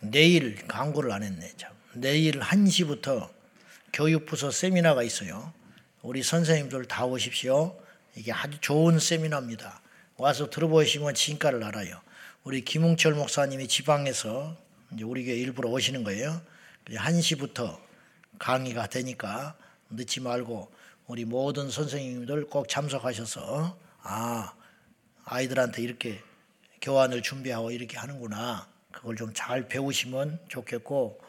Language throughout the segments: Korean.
내일 광고를 안 했네. 참. 내일 1시부터 교육부서 세미나가 있어요. 우리 선생님들 다 오십시오. 이게 아주 좋은 세미나입니다. 와서 들어보시면 진가를 알아요. 우리 김웅철 목사님이 지방에서 이제 우리 교회 일부러 오시는 거예요. 1시부터 강의가 되니까 늦지 말고 우리 모든 선생님들 꼭 참석하셔서 아 아이들한테 이렇게 교환을 준비하고 이렇게 하는구나 그걸 좀 잘 배우시면 좋겠고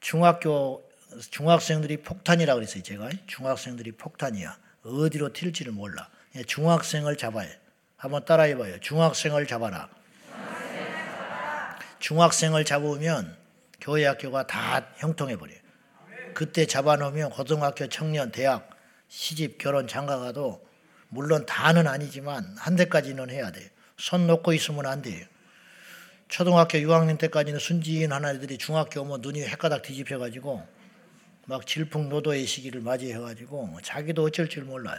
중학교 중학생들이 폭탄이라 그랬어요 제가. 중학생들이 폭탄이야. 어디로 튈지를 몰라. 중학생을 잡아야 한번 따라해봐요. 중학생을 잡아라. 중학생을 잡으면 교회 학교가 다 형통해 버려요. 그때 잡아놓으면 고등학교 청년 대학 시집 결혼 장가 가도 물론 다는 아니지만 한 대까지는 해야 돼요. 손 놓고 있으면 안 돼요 초등학교 6학년 때까지는 순진한 아이들이 중학교 오면 눈이 헷가닥 뒤집혀가지고 막 질풍노도의 시기를 맞이해가지고 자기도 어쩔 줄 몰라요.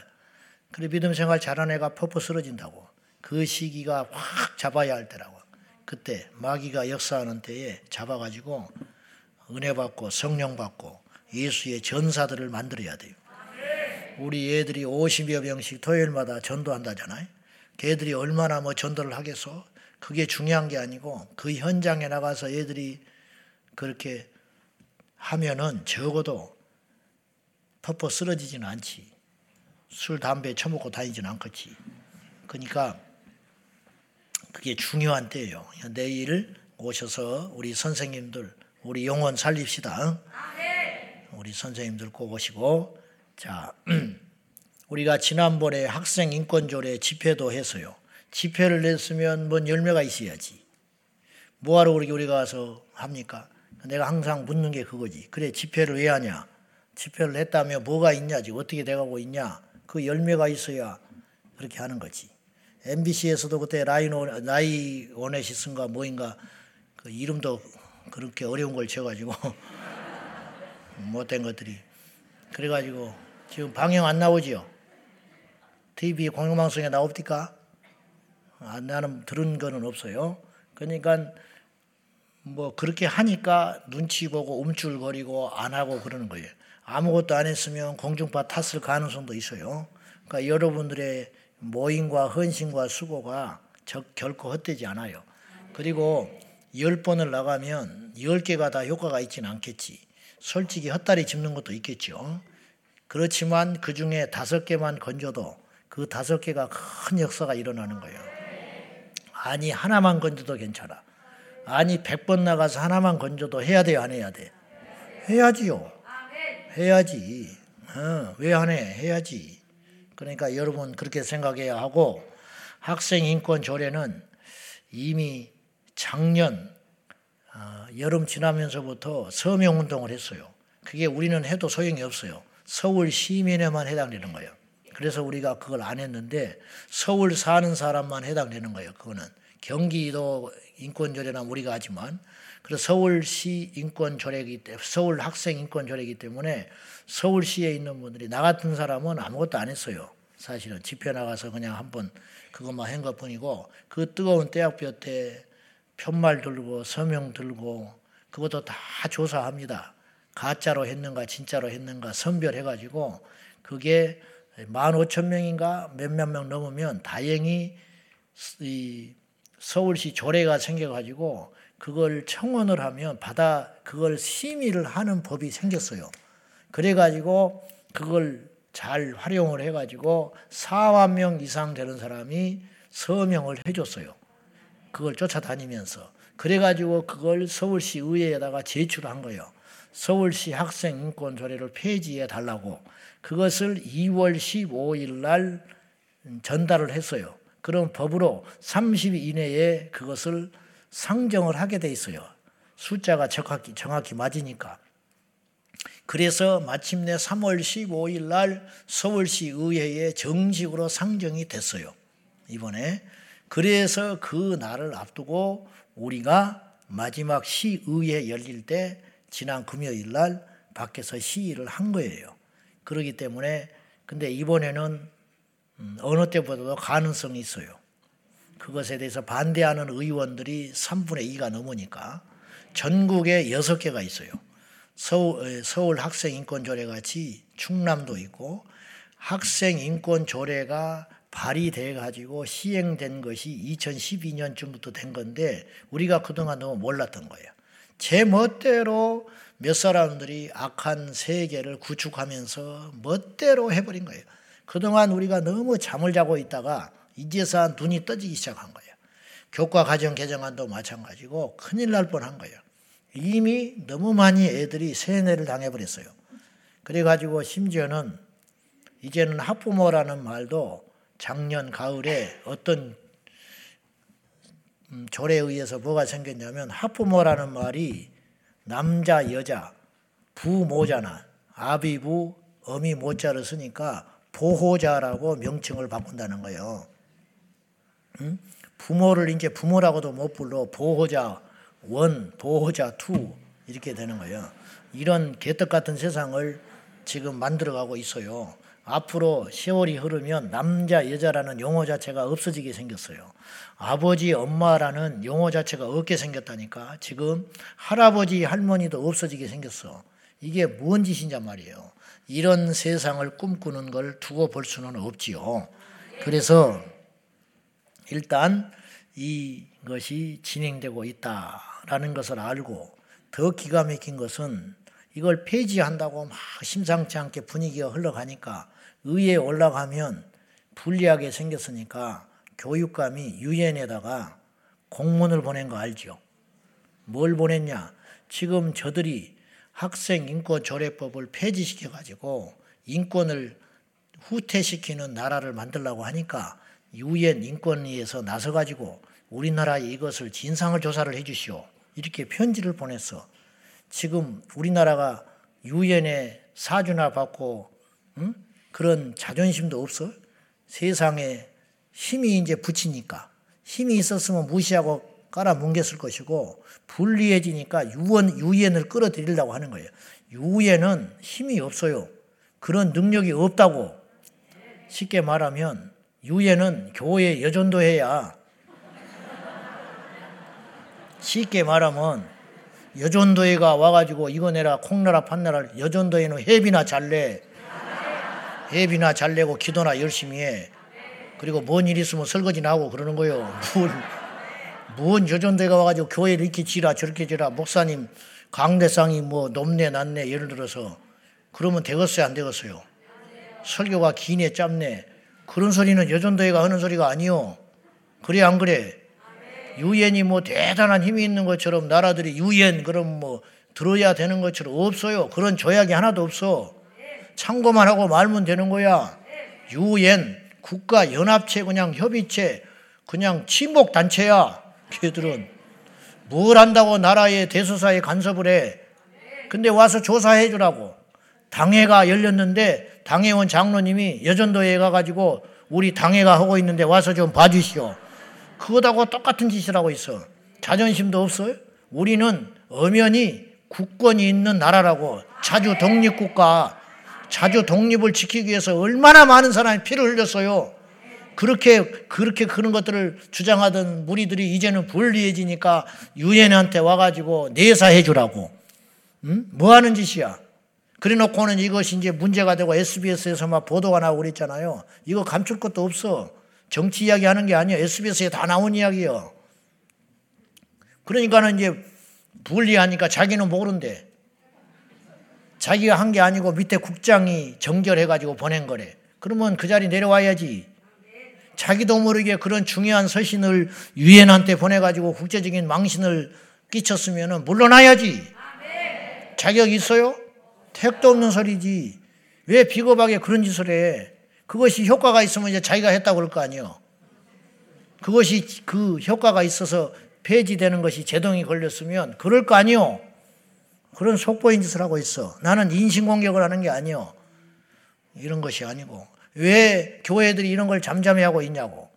그래 믿음 생활 잘하는 애가 퍼퍼 쓰러진다고. 그 시기가 확 잡아야 할 때라고. 그때 마귀가 역사하는 때에 잡아가지고 은혜 받고 성령 받고 예수의 전사들을 만들어야 돼요. 우리 애들이 50여 명씩 토요일마다 전도한다잖아요. 걔들이 얼마나 뭐 전도를 하겠어? 그게 중요한 게 아니고 그 현장에 나가서 애들이 그렇게 하면은 적어도 퍼퍼 쓰러지지는 않지. 술, 담배 처먹고 다니지는 않겠지. 그러니까 그게 중요한 때예요. 내일 오셔서 우리 선생님들 우리 영혼 살립시다. 우리 선생님들 꼭 오시고 자 우리가 지난번에 학생 인권 조례 집회도 했어요. 집회를 냈으면 뭔 열매가 있어야지. 뭐하러 우리 우리가 가서 합니까? 내가 항상 묻는 게 그거지. 그래 집회를 왜 하냐? 집회를 했다며 뭐가 있냐지 어떻게 돼가고 있냐? 그 열매가 있어야 그렇게 하는 거지. MBC에서도 그때 라이노 나이 오네시스인가 뭐인가 그 이름도 그렇게 어려운 걸 지어가지고 못된 것들이 그래가지고 지금 방영 안 나오지요? TV 공영방송에 나옵니까? 아, 나는 들은 거는 없어요. 그러니까 뭐 그렇게 하니까 눈치 보고 움찔거리고 안 하고 그러는 거예요. 아무것도 안 했으면 공중파 탔을 가능성도 있어요. 그러니까 여러분들의 모임과 헌신과 수고가 결코 헛되지 않아요. 그리고 열 번을 나가면 열 개가 다 효과가 있지는 않겠지. 솔직히 헛다리 짚는 것도 있겠죠. 그렇지만 그 중에 다섯 개만 건져도 그 다섯 개가 큰 역사가 일어나는 거예요. 아니 하나만 건져도 괜찮아. 아니 100번 나가서 하나만 건져도 해야 돼요 안 해야 돼? 해야지요. 해야지. 어, 왜 안 해? 해야지. 그러니까 여러분 그렇게 생각해야 하고 학생 인권 조례는 이미 작년 어, 여름 지나면서부터 서명 운동을 했어요. 그게 우리는 해도 소용이 없어요. 서울 시민에만 해당되는 거예요. 그래서 우리가 그걸 안 했는데 서울 사는 사람만 해당되는 거예요. 그거는 경기도 인권조례나 우리가 하지만 그래서 서울시 인권조례기 때문에 서울 학생 인권조례기 때문에 서울시에 있는 분들이 나 같은 사람은 아무것도 안 했어요. 사실은 집회 나가서 그냥 한번 그것만 한 것뿐이고 그 뜨거운 대학교 때 편말 들고 서명 들고 그것도 다 조사합니다. 가짜로 했는가 진짜로 했는가 선별해가지고 그게 만 오천 명인가 몇몇 명 넘으면 다행히 이 서울시 조례가 생겨가지고 그걸 청원을 하면 받아 그걸 심의를 하는 법이 생겼어요. 그래가지고 그걸 잘 활용을 해가지고 4만 명 이상 되는 사람이 서명을 해줬어요. 그걸 쫓아다니면서. 그래가지고 그걸 서울시 의회에다가 제출한 거예요. 서울시 학생 인권 조례를 폐지해 달라고 그것을 2월 15일 날 전달을 했어요. 그런 법으로 30일 이내에 그것을 상정을 하게 돼 있어요. 숫자가 정확히, 정확히 맞으니까. 그래서 마침내 3월 15일 날 서울시 의회에 정식으로 상정이 됐어요. 이번에. 그래서 그 날을 앞두고 우리가 마지막 시의회 열릴 때 지난 금요일 날 밖에서 시위를 한 거예요. 그러기 때문에 근데 이번에는 음, 어느 때보다도 가능성이 있어요. 그것에 대해서 반대하는 의원들이 3분의 2가 넘으니까 전국에 여섯 개가 있어요. 서울, 서울 학생인권조례 같이 충남도 있고 학생인권조례가 발의돼 가지고 시행된 것이 2012년쯤부터 된 건데 우리가 그동안 너무 몰랐던 거예요. 제 멋대로 몇 사람들이 악한 세계를 구축하면서 멋대로 해버린 거예요. 그동안 우리가 너무 잠을 자고 있다가 이제서 눈이 떠지기 시작한 거예요. 교과 과정 개정안도 마찬가지고 큰일 날 뻔한 거예요. 이미 너무 많이 애들이 세뇌를 당해버렸어요. 그래가지고 심지어는 이제는 학부모라는 말도 작년 가을에 어떤 음, 조례에 의해서 뭐가 생겼냐면 학부모라는 말이 남자 여자 부모잖아 아비부 어미 모자를 쓰니까 보호자라고 명칭을 바꾼다는 거예요. 응? 부모를 이제 부모라고도 못 불러 보호자 one 보호자 two 이렇게 되는 거예요. 이런 개떡 같은 세상을 지금 만들어가고 있어요. 앞으로 세월이 흐르면 남자, 여자라는 용어 자체가 없어지게 생겼어요. 아버지, 엄마라는 용어 자체가 없게 생겼다니까. 지금 할아버지, 할머니도 없어지게 생겼어. 이게 뭔 짓인지 말이에요. 이런 세상을 꿈꾸는 걸 두고 볼 수는 없지요. 그래서 일단 이것이 진행되고 있다라는 것을 알고 더 기가 막힌 것은 이걸 폐지한다고 막 심상치 않게 분위기가 흘러가니까 의에 올라가면 불리하게 생겼으니까 교육감이 유엔에다가 공문을 보낸 거 알죠? 뭘 보냈냐? 지금 저들이 학생 인권 조례법을 폐지시켜 가지고 인권을 후퇴시키는 나라를 만들라고 하니까 유엔 인권위에서 나서 가지고 우리나라에 이것을 진상을 조사를 해 주시오. 이렇게 편지를 보냈어. 지금 우리나라가 유엔에 사주나 받고 응? 그런 자존심도 없어. 세상에 힘이 이제 붙이니까 힘이 있었으면 무시하고 깔아뭉갰을 것이고 불리해지니까 유엔 유엔을 끌어들이려고 하는 거예요. 유엔은 힘이 없어요. 그런 능력이 없다고 쉽게 말하면 유엔은 교회 여전도 해야 쉽게 말하면 여전도회가 와가지고 이거 내라 콩나라 판나라 여전도회는 회비나 잘내 예비나 잘 내고 기도나 열심히 해. 그리고 뭔 일 있으면 설거지나 하고 그러는 거요. 뭔, 뭔 여전대가 와가지고 교회를 이렇게 지라 저렇게 지라 목사님 강대상이 뭐 높네 낮네 예를 들어서 그러면 되겠어요 안 되겠어요? 설교가 기네 짧네 그런 소리는 여전도회가 하는 소리가 아니요. 그래 안 그래? 유엔이 뭐 대단한 힘이 있는 것처럼 나라들이 유엔 그럼 뭐 들어야 되는 것처럼 없어요. 그런 조약이 하나도 없어. 참고만 하고 말면 되는 거야. 유엔 국가 연합체 그냥 협의체 그냥 친목 단체야. 걔들은 뭘 한다고 나라의 대소사에 간섭을 해. 근데 와서 조사해 주라고. 당회가 열렸는데 당회원 장로님이 여전도에 가가지고 우리 당회가 하고 있는데 와서 좀 봐주시오. 그거하고 똑같은 짓을 하고 있어. 자존심도 없어요? 우리는 엄연히 국권이 있는 나라라고 자주 독립국가 자주 독립을 지키기 위해서 얼마나 많은 사람이 피를 흘렸어요. 그렇게 그렇게 그런 것들을 주장하던 무리들이 이제는 불리해지니까 유엔한테 와가지고 내사해 주라고. 응? 뭐 하는 짓이야? 그래놓고는 이것이 이제 문제가 되고 SBS에서 막 보도가 나오고 그랬잖아요. 이거 감출 것도 없어. 정치 이야기 하는 게 아니야. SBS에 다 나온 이야기요. 그러니까는 이제 불리하니까 자기는 모른대. 자기가 한 게 아니고 밑에 국장이 정결해가지고 보낸 거래. 그러면 그 자리 내려와야지. 자기도 모르게 그런 중요한 서신을 유엔한테 보내가지고 국제적인 망신을 끼쳤으면 물러나야지. 자격 있어요? 택도 없는 소리지. 왜 비겁하게 그런 짓을 해? 그것이 효과가 있으면 이제 자기가 했다고 그럴 거 아니에요. 그것이 그 효과가 있어서 폐지되는 것이 제동이 걸렸으면 그럴 거 아니에요. 그런 속보인 짓을 하고 있어. 나는 인신공격을 하는 게 아니요. 이런 것이 아니고. 왜 교회들이 이런 걸 잠잠히 하고 있냐고.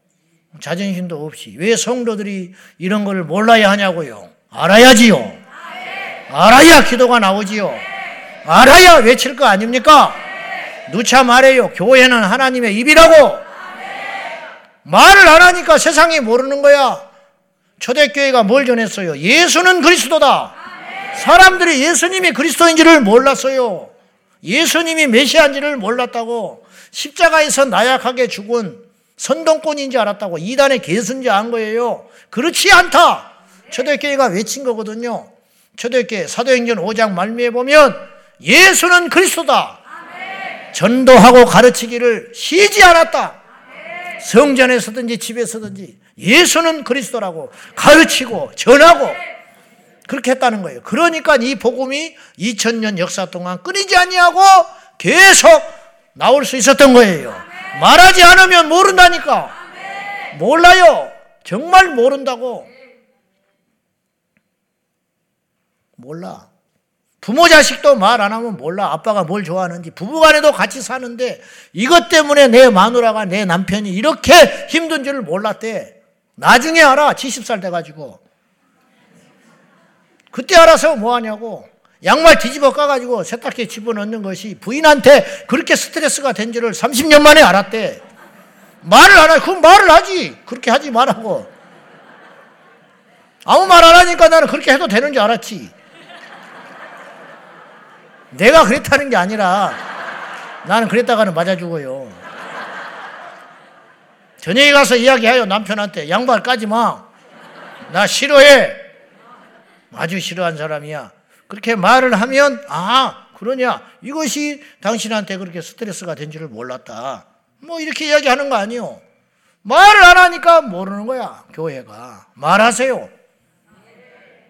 자존심도 없이. 왜 성도들이 이런 걸 몰라야 하냐고요. 알아야지요. 알아야 기도가 나오지요. 알아야 외칠 거 아닙니까? 누차 말해요. 교회는 하나님의 입이라고. 말을 안 하니까 세상이 모르는 거야. 초대교회가 뭘 전했어요? 예수는 그리스도다. 사람들이 예수님이 그리스도인지를 몰랐어요. 예수님이 메시아인지를 몰랐다고 십자가에서 나약하게 죽은 선동꾼인지 알았다고 이단의 개순지 안 거예요. 그렇지 않다. 초대교회가 외친 거거든요. 초대교회 사도행전 5장 말미에 보면 예수는 그리스도다. 전도하고 가르치기를 쉬지 않았다. 성전에서든지 집에서든지 예수는 그리스도라고 가르치고 전하고 그렇게 했다는 거예요. 그러니까 이 복음이 2000년 역사 동안 끊이지 아니하고 계속 나올 수 있었던 거예요. 말하지 않으면 모른다니까. 몰라요. 정말 모른다고. 몰라. 부모 자식도 말 안 하면 몰라. 아빠가 뭘 좋아하는지. 부부간에도 같이 사는데 이것 때문에 내 마누라가 내 남편이 이렇게 힘든 줄을 몰랐대. 나중에 알아. 70살 돼가지고. 그때 알아서 뭐 하냐고. 양말 뒤집어 까가지고 세탁기에 집어넣는 것이 부인한테 그렇게 스트레스가 된 줄을 30년 만에 알았대. 말을 안 하, 그 말을 하지. 그렇게 하지 말라고. 아무 말 안 하니까 나는 그렇게 해도 되는 줄 알았지. 내가 그랬다는 게 아니라 나는 그랬다가는 맞아 죽어요. 저녁에 가서 이야기해요 남편한테 양말 까지 마. 나 싫어해. 아주 싫어한 사람이야. 그렇게 말을 하면 아 그러냐 이것이 당신한테 그렇게 스트레스가 된 줄을 몰랐다. 뭐 이렇게 이야기하는 거 아니요. 말을 안 하니까 모르는 거야 교회가 말하세요.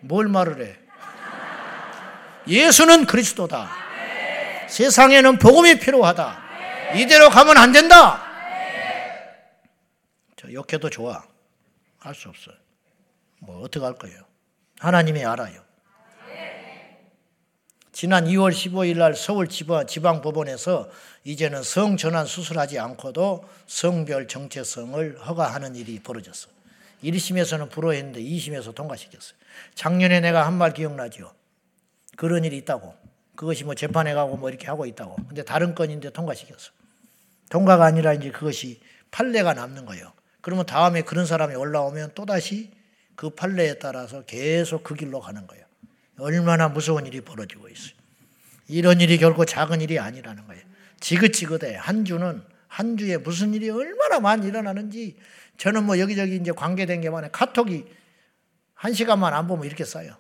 뭘 말을 해? 예수는 그리스도다. 세상에는 복음이 필요하다. 이대로 가면 안 된다. 저 욕해도 좋아. 할 수 없어요. 뭐 어떻게 할 거예요? 하나님이 알아요. 지난 2월 15일 날 서울 지방법원에서 이제는 성전환 수술하지 않고도 성별 정체성을 허가하는 일이 벌어졌어. 1심에서는 불허했는데 2심에서 통과시켰어요. 작년에 내가 한 말 기억나죠? 그런 일이 있다고. 그것이 뭐 재판에 가고 뭐 이렇게 하고 있다고. 근데 다른 건인데 통과시켰어. 통과가 아니라 이제 그것이 판례가 남는 거예요. 그러면 다음에 그런 사람이 올라오면 또다시 그 판례에 따라서 계속 그 길로 가는 거예요. 얼마나 무서운 일이 벌어지고 있어요. 이런 일이 결코 작은 일이 아니라는 거예요. 지긋지긋해. 한 주는 한 주에 무슨 일이 얼마나 많이 일어나는지 저는 뭐 여기저기 이제 관계된 게 많아요. 카톡이 한 시간만 안 보면 이렇게 써요.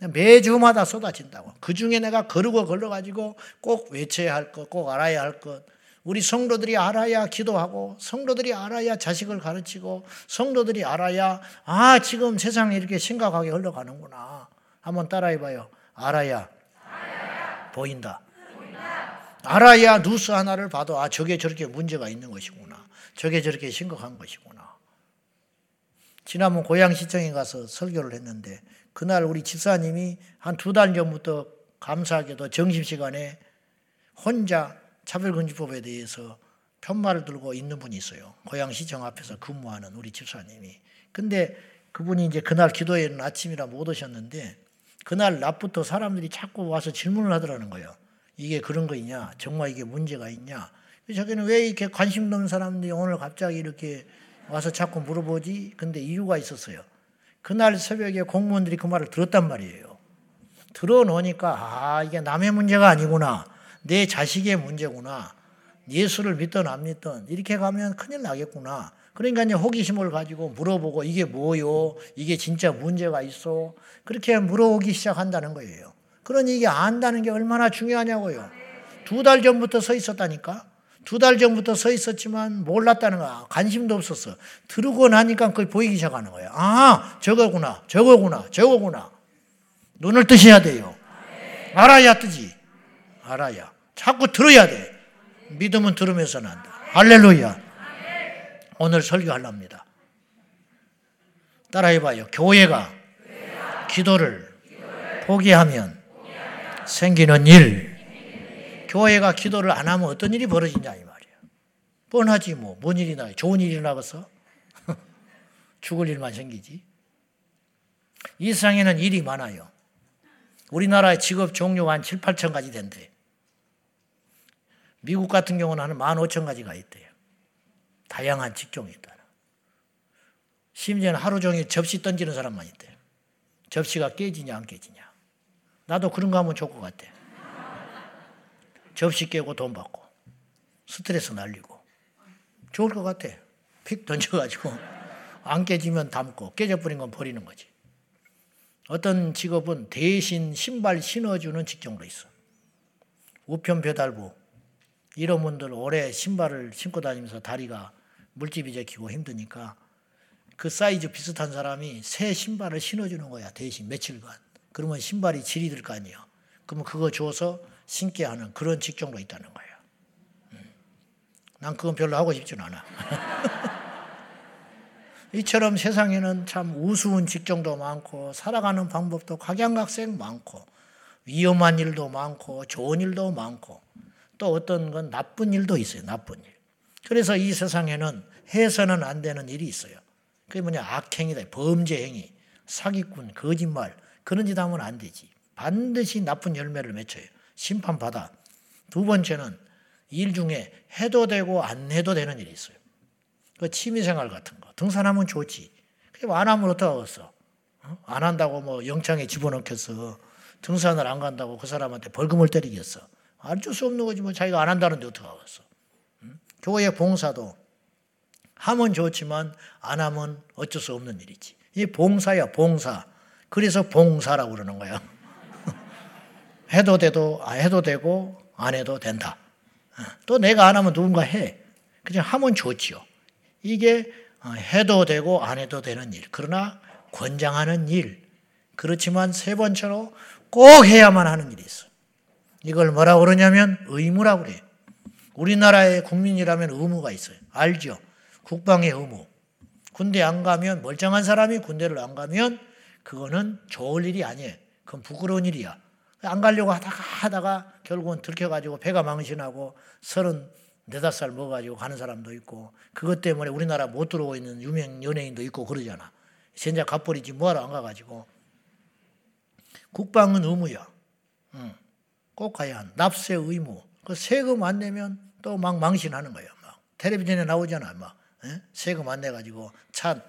매주마다 쏟아진다고. 그 중에 내가 거르고 걸러가지고 꼭 외쳐야 할 것, 꼭 알아야 할 것. 우리 성도들이 알아야 기도하고, 성도들이 알아야 자식을 가르치고, 성도들이 알아야, 아, 지금 세상이 이렇게 심각하게 흘러가는구나. 한번 따라해봐요. 알아야, 알아야. 보인다. 보인다. 알아야 뉴스 하나를 봐도, 아, 저게 저렇게 문제가 있는 것이구나. 저게 저렇게 심각한 것이구나. 지난번 고양시청에 가서 설교를 했는데, 그날 우리 집사님이 한 두 달 전부터 감사하게도 점심시간에 혼자 차별금지법에 대해서 편말을 들고 있는 분이 있어요. 고양시청 앞에서 근무하는 우리 집사님이. 근데 그분이 이제 그날 기도회는 아침이라 못 오셨는데 그날 낮부터 사람들이 자꾸 와서 질문을 하더라는 거예요. 이게 그런 거있냐? 정말 이게 문제가 있냐? 자기는 왜 이렇게 관심 없는 사람들이 오늘 갑자기 이렇게 와서 자꾸 물어보지? 근데 이유가 있었어요. 그날 새벽에 공무원들이 그 말을 들었단 말이에요. 들어놓으니까 아 이게 남의 문제가 아니구나. 내 자식의 문제구나. 예수를 믿든 안 믿든 이렇게 가면 큰일 나겠구나. 그러니까 이제 호기심을 가지고 물어보고 이게 뭐요? 이게 진짜 문제가 있어? 그렇게 물어보기 시작한다는 거예요. 그러니 이게 안다는 게 얼마나 중요하냐고요. 두 달 전부터 서 있었다니까. 두 달 전부터 서 있었지만 몰랐다는 거야. 관심도 없었어. 들고 나니까 그게 보이기 시작하는 거야. 아, 저거구나, 저거구나, 저거구나. 눈을 뜨셔야 돼요. 알아야 뜨지. 알아야. 자꾸 들어야 돼. 믿음은 들으면서 난다. 할렐루야. 오늘 설교하랍니다. 따라해봐요. 교회가 기도를 포기하면 생기는 일. 교회가 기도를 안 하면 어떤 일이 벌어지냐 이 말이야. 뻔하지 뭐. 뭔 일이 나? 좋은 일이 나겠어? 죽을 일만 생기지. 이 세상에는 일이 많아요. 우리나라의 직업 종류가 한 7, 8천 가지 된대. 미국 같은 경우는 한 1만 5천 가지가 있대요. 다양한 직종이 있다. 심지어는 하루 종일 접시 던지는 사람만 있대. 접시가 깨지냐 안 깨지냐. 나도 그런 거 하면 좋을 것 같아. 접시 깨고 돈 받고 스트레스 날리고 좋을 것 같아. 픽 던져가지고 안 깨지면 담고 깨져버린 건 버리는 거지. 어떤 직업은 대신 신발 신어주는 직종도 있어. 우편 배달부 이런 분들 오래 신발을 신고 다니면서 다리가 물집이 적히고 힘드니까 그 사이즈 비슷한 사람이 새 신발을 신어주는 거야 대신 며칠간. 그러면 신발이 질이 들 거 아니에요. 그러면 그거 줘서 신게 하는 그런 직종도 있다는 거예요. 음. 난 그건 별로 하고 싶진 않아. 이처럼 세상에는 참 우스운 직종도 많고 살아가는 방법도 각양각색 많고 위험한 일도 많고 좋은 일도 많고 또 어떤 건 나쁜 일도 있어요. 나쁜 일. 그래서 이 세상에는 해서는 안 되는 일이 있어요. 그게 뭐냐 악행이다. 범죄 행위, 사기꾼, 거짓말 그런 짓 하면 안 되지. 반드시 나쁜 열매를 맺혀요. 심판받아. 두 번째는 일 중에 해도 되고 안 해도 되는 일이 있어요. 그 취미생활 같은 거. 등산하면 좋지. 안 하면 어떡하겠어. 어? 안 한다고 뭐 영창에 집어넣겠어. 등산을 안 간다고 그 사람한테 벌금을 때리겠어. 어쩔 수 없는 거지 뭐 자기가 안 한다는데 어떡하겠어. 응? 교회 봉사도 하면 좋지만 안 하면 어쩔 수 없는 일이지. 이 봉사야 봉사. 그래서 봉사라고 그러는 거야. 해도 돼도 아, 해도 되고 안 해도 된다. 어, 또 내가 안 하면 누군가 해. 그냥 하면 좋지요. 이게 어, 해도 되고 안 해도 되는 일. 그러나 권장하는 일. 그렇지만 세 번째로 꼭 해야만 하는 일이 있어. 이걸 뭐라고 그러냐면 의무라고 그래. 우리나라의 국민이라면 의무가 있어요. 알죠? 국방의 의무. 군대 안 가면 멀쩡한 사람이 군대를 안 가면 그거는 좋을 일이 아니에요. 그건 부끄러운 일이야. 안 가려고 하다가 하다가 결국은 들켜가지고 배가 망신하고 서른 네다섯 살 먹어가지고 가는 사람도 있고 그것 때문에 우리나라 못 들어오고 있는 유명 연예인도 있고 그러잖아. 현재 갚버리지 뭐하러 안 가가지고 국방은 의무야. 응. 꼭 가야 한 납세 의무. 그 세금 안 내면 또 막 망신하는 거야. 막 텔레비전에 나오잖아. 막 에? 세금 안 내가지고 차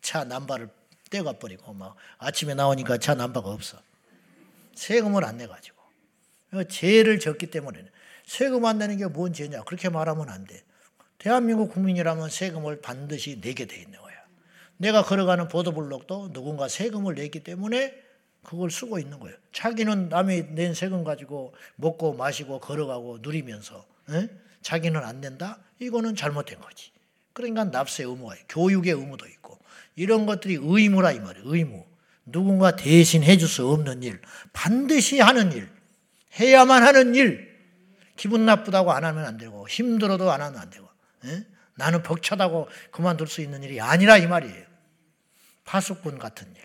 차 남바를 떼가 버리고 막 아침에 나오니까 차 남바가 없어. 세금을 안 내가지고 죄를 졌기 때문에 세금 안 내는 게 뭔 죄냐 그렇게 말하면 안 돼. 대한민국 국민이라면 세금을 반드시 내게 돼 있는 거야. 내가 걸어가는 보도블록도 누군가 세금을 냈기 때문에 그걸 쓰고 있는 거예요. 자기는 남이 낸 세금 가지고 먹고 마시고 걸어가고 누리면서 에? 자기는 안 낸다? 이거는 잘못된 거지. 그러니까 납세 의무가 교육의 의무도 있고 이런 것들이 의무라 이 말이에요. 의무. 누군가 대신 해줄 수 없는 일, 반드시 하는 일, 해야만 하는 일. 기분 나쁘다고 안 하면 안 되고 힘들어도 안 하면 안 되고 에? 나는 벅차다고 그만둘 수 있는 일이 아니라 이 말이에요. 파수꾼 같은 일.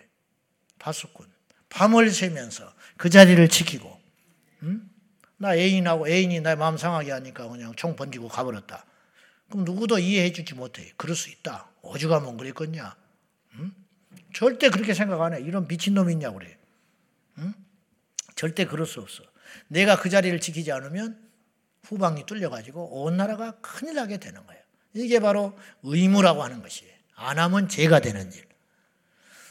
파수꾼. 밤을 새면서 그 자리를 지키고 응? 나 애인하고 애인이 내 마음 상하게 하니까 그냥 총 번지고 가버렸다. 그럼 누구도 이해해 주지 못해. 그럴 수 있다. 오죽하면 그랬겠냐. 응? 절대 그렇게 생각 안 해. 이런 미친놈이 있냐고 그래. 응? 절대 그럴 수 없어. 내가 그 자리를 지키지 않으면 후방이 뚫려가지고 온 나라가 큰일 나게 되는 거예요. 이게 바로 의무라고 하는 것이에요. 안 하면 죄가 되는 일.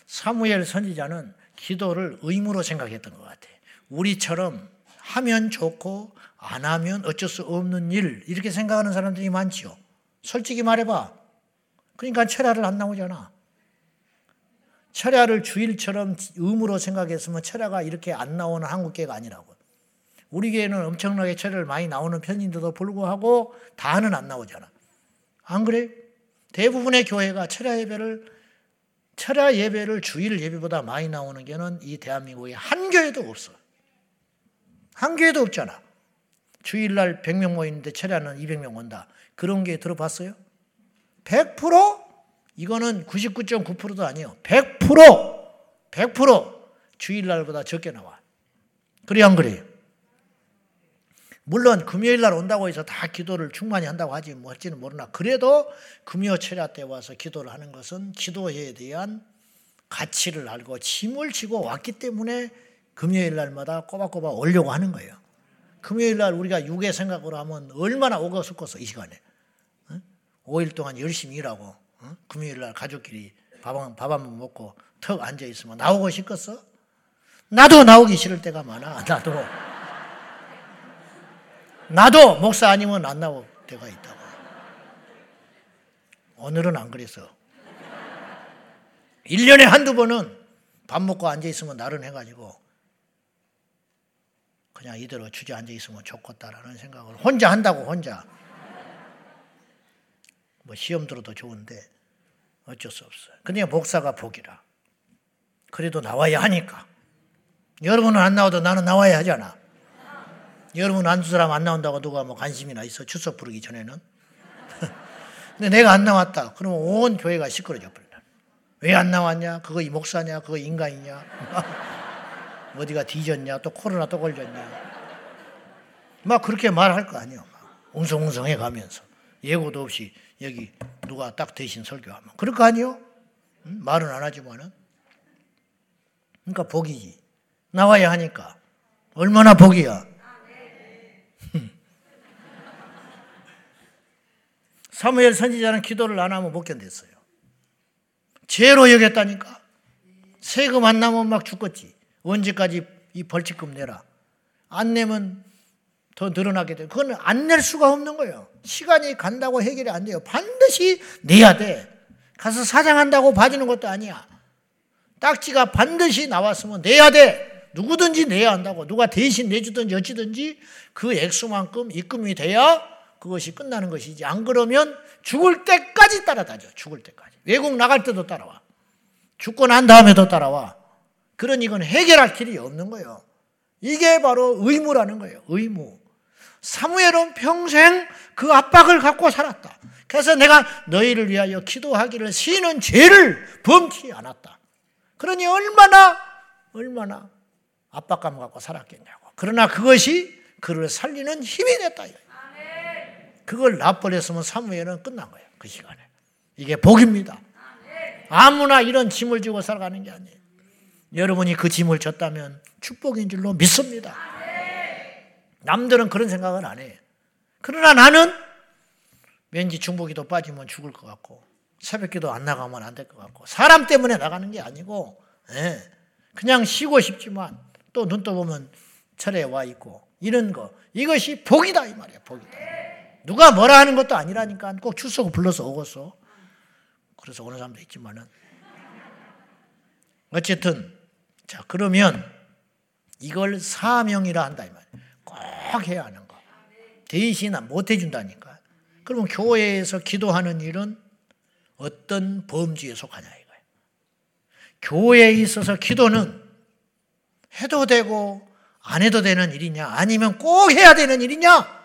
사무엘 선지자는 기도를 의무로 생각했던 것 같아. 우리처럼 하면 좋고 안 하면 어쩔 수 없는 일 이렇게 생각하는 사람들이 많지요. 솔직히 말해봐. 그러니까 철야를 안 나오잖아. 철야를 주일처럼 의무로 생각했으면 철야가 이렇게 안 나오는 한국계가 아니라고. 우리 교회는 엄청나게 철야를 많이 나오는 편인데도 불구하고 다는 안 나오잖아. 안 그래? 대부분의 교회가 철야 예배를 철야 예배를 주일 예배보다 많이 나오는 게는 이 대한민국에 한 교회도 없어. 한 교회도 없잖아. 주일날 100명 모이는데 철야는 200명 온다. 그런 게 들어봤어요? 100%? 이거는 99.9%도 아니에요. 100%! 100% 주일날보다 적게 나와. 그래, 안 그래요? 물론 금요일 날 온다고 해서 다 기도를 충만히 한다고 하지 뭐 할지는 모르나 그래도 금요 철야 때 와서 기도를 하는 것은 기도에 대한 가치를 알고 짐을 지고 왔기 때문에 금요일 날마다 꼬박꼬박 오려고 하는 거예요. 금요일 날 우리가 육의 생각으로 하면 얼마나 싶겠어 이 시간에. 어? 5일 동안 열심히 일하고 어? 금요일 날 가족끼리 밥, 밥한 먹고 턱 앉아 있으면 나오고 싶겠어? 나도 나오기 싫을 때가 많아. 나도. 나도 목사 아니면 안 나올 때가 있다고. 오늘은 안 그랬어. 1년에 한두 번은 밥 먹고 앉아 있으면 나른 해가지고 그냥 이대로 주저앉아 있으면 좋겠다라는 생각을 혼자 한다고 혼자. 뭐 시험 들어도 좋은데 어쩔 수 없어요. 근데 목사가 복이라. 그래도 나와야 하니까. 여러분은 안 나와도 나는 나와야 하잖아. 여러분 안두 사람 안 나온다고 누가 뭐 관심이나 있어 출석 부르기 전에는. 근데 내가 안 나왔다. 그러면 온 교회가 시끄러져 버린다. 왜 안 나왔냐? 그거 이 목사냐? 그거 인간이냐? 어디가 뒤졌냐? 또 코로나 또 걸렸냐? 막 그렇게 말할 거 아니야. 웅성웅성해 가면서 예고도 없이 여기 누가 딱 대신 설교하면 그럴 거 아니요? 응? 말은 안 하지만은 그러니까 복이지. 나와야 하니까 얼마나 복이야. 사무엘 선지자는 기도를 안 하면 못 견뎠어요. 죄로 여겼다니까. 세금 안 나면 막 죽겠지. 언제까지 이 벌칙금 내라. 안 내면 더 늘어나게 돼. 그건 안 낼 수가 없는 거예요. 시간이 간다고 해결이 안 돼요. 반드시 내야 돼. 가서 사장한다고 봐주는 것도 아니야. 딱지가 반드시 나왔으면 내야 돼. 누구든지 내야 한다고. 누가 대신 내주든지 어찌든지 그 액수만큼 입금이 돼야 그것이 끝나는 것이지. 안 그러면 죽을 때까지 따라다녀. 죽을 때까지. 외국 나갈 때도 따라와. 죽고 난 다음에도 따라와. 그러니 이건 해결할 길이 없는 거예요. 이게 바로 의무라는 거예요. 의무. 사무엘은 평생 그 압박을 갖고 살았다. 그래서 내가 너희를 위하여 기도하기를 쉬는 죄를 범치 않았다. 그러니 얼마나 얼마나 압박감 갖고 살았겠냐고. 그러나 그것이 그를 살리는 힘이 됐다. 그걸 납버렸으면 사무엘은 끝난 거예요. 그 시간에. 이게 복입니다. 아무나 이런 짐을 지고 살아가는 게 아니에요. 여러분이 그 짐을 졌다면 축복인 줄로 믿습니다. 남들은 그런 생각은 안 해요. 그러나 나는 왠지 중보기도 빠지면 죽을 것 같고 새벽기도 안 나가면 안 될 것 같고 사람 때문에 나가는 게 아니고 예, 그냥 쉬고 싶지만 또 눈 떠보면 철에 와 있고 이런 거 이것이 복이다 이 말이야 복이다. 누가 뭐라 하는 것도 아니라니까 꼭 출석 불러서 오겠어. 그래서 오는 사람도 있지만은 어쨌든 자 그러면 이걸 사명이라 한다 이 말이야. 꼭 해야 하는 거. 대신 못 해준다니까. 그러면 교회에서 기도하는 일은 어떤 범주에 속하냐 이거예요. 교회에 있어서 기도는 해도 되고 안 해도 되는 일이냐 아니면 꼭 해야 되는 일이냐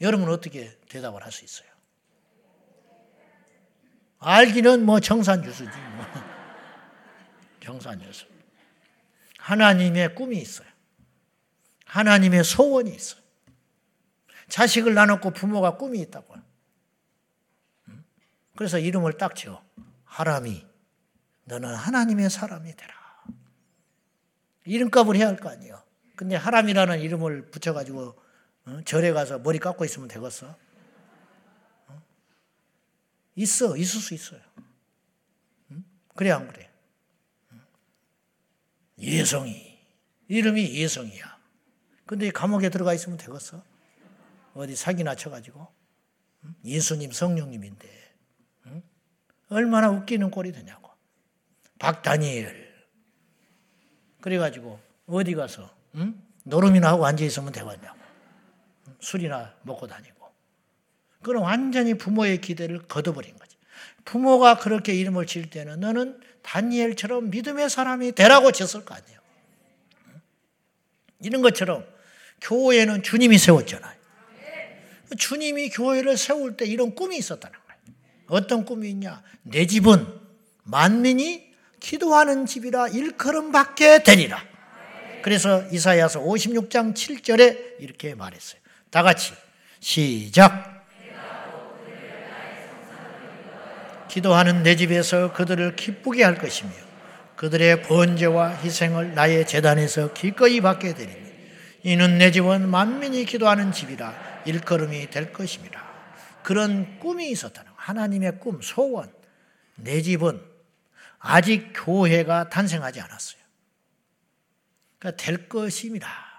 여러분 어떻게 대답을 할 수 있어요? 알기는 뭐 정산주수지 뭐. 정산주수. 하나님의 꿈이 있어요. 하나님의 소원이 있어요. 자식을 나눴고 부모가 꿈이 있다고. 그래서 이름을 딱 지어. 하람이, 너는 하나님의 사람이 되라. 이름값을 해야 할 거 아니에요. 근데 하람이라는 이름을 붙여가지고 어? 절에 가서 머리 깎고 있으면 되겠어? 어? 있어, 있을 수 있어요. 그래, 안 그래? 예성이. 이름이 예성이야. 근데 감옥에 들어가 있으면 되겠어? 어디 사기나 쳐가지고. 예수님 성령님인데. 얼마나 웃기는 꼴이 되냐고. 박다니엘. 그래가지고 어디 가서 응? 노름이나 하고 앉아있으면 되겠냐고. 술이나 먹고 다니고. 그럼 완전히 부모의 기대를 걷어버린 거지. 부모가 그렇게 이름을 지을 때는 너는 다니엘처럼 믿음의 사람이 되라고 지었을 거 아니에요. 이런 것처럼 교회는 주님이 세웠잖아요. 주님이 교회를 세울 때 이런 꿈이 있었다는 거예요. 어떤 꿈이 있냐? 내 집은 만민이 기도하는 집이라 일컬음 받게 되리라. 그래서 이사야서 56장 7절에 이렇게 말했어요. 다 같이 시작. 기도하는 내 집에서 그들을 기쁘게 할 것이며 그들의 번제와 희생을 나의 재단에서 기꺼이 받게 되리니 이는 내 집은 만민이 기도하는 집이라 일컬음이 될 것입니다. 그런 꿈이 있었다는 하나님의 꿈, 소원. 내 집은 아직 교회가 탄생하지 않았어요. 그러니까 될 것입니다.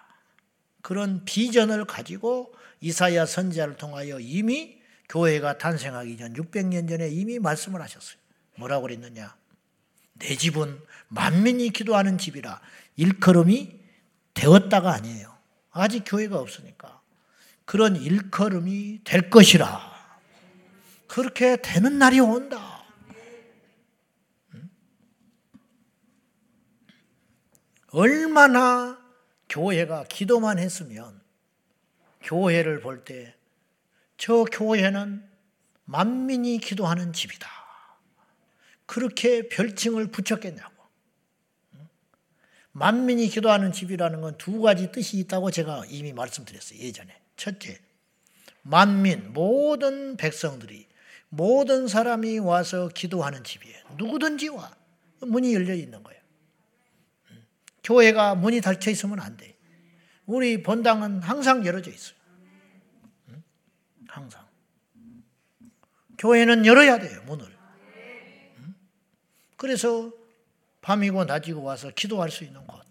그런 비전을 가지고 이사야 선지자를 통하여 이미 교회가 탄생하기 전 600년 전에 이미 말씀을 하셨어요. 뭐라고 그랬느냐? 내 집은 만민이 기도하는 집이라 일컬음이 되었다가 아니에요. 아직 교회가 없으니까. 그런 일컬음이 될 것이라. 그렇게 되는 날이 온다. 얼마나 교회가 기도만 했으면 교회를 볼 때 저 교회는 만민이 기도하는 집이다. 그렇게 별칭을 붙였겠냐고. 만민이 기도하는 집이라는 건 두 가지 뜻이 있다고 제가 이미 말씀드렸어요. 예전에. 첫째, 만민, 모든 백성들이, 모든 사람이 와서 기도하는 집이에요. 누구든지 와. 문이 열려 있는 거예요. 교회가 문이 닫혀 있으면 안 돼. 우리 본당은 항상 열어져 있어요. 항상. 교회는 열어야 돼요, 문을. 그래서 밤이고 낮이고 와서 기도할 수 있는 곳.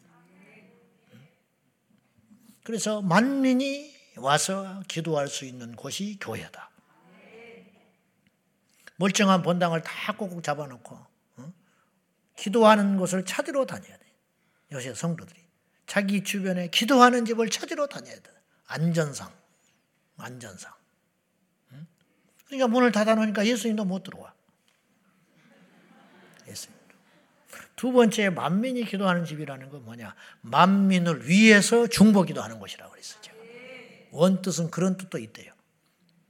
그래서 만민이 와서 기도할 수 있는 곳이 교회다. 멀쩡한 본당을 다 꼭꼭 잡아놓고 기도하는 곳을 찾으러 다녀야 돼. 요새 성도들이 자기 주변에 기도하는 집을 찾으러 다녀야 돼. 안전상, 안전상. 그러니까 문을 닫아놓으니까 예수님도 못 들어와. 예수님. 두 번째 만민이 기도하는 집이라는 건 뭐냐? 만민을 위해서 중보 기도 하는 곳이라고 그랬어요. 제가. 원뜻은 그런 뜻도 있대요.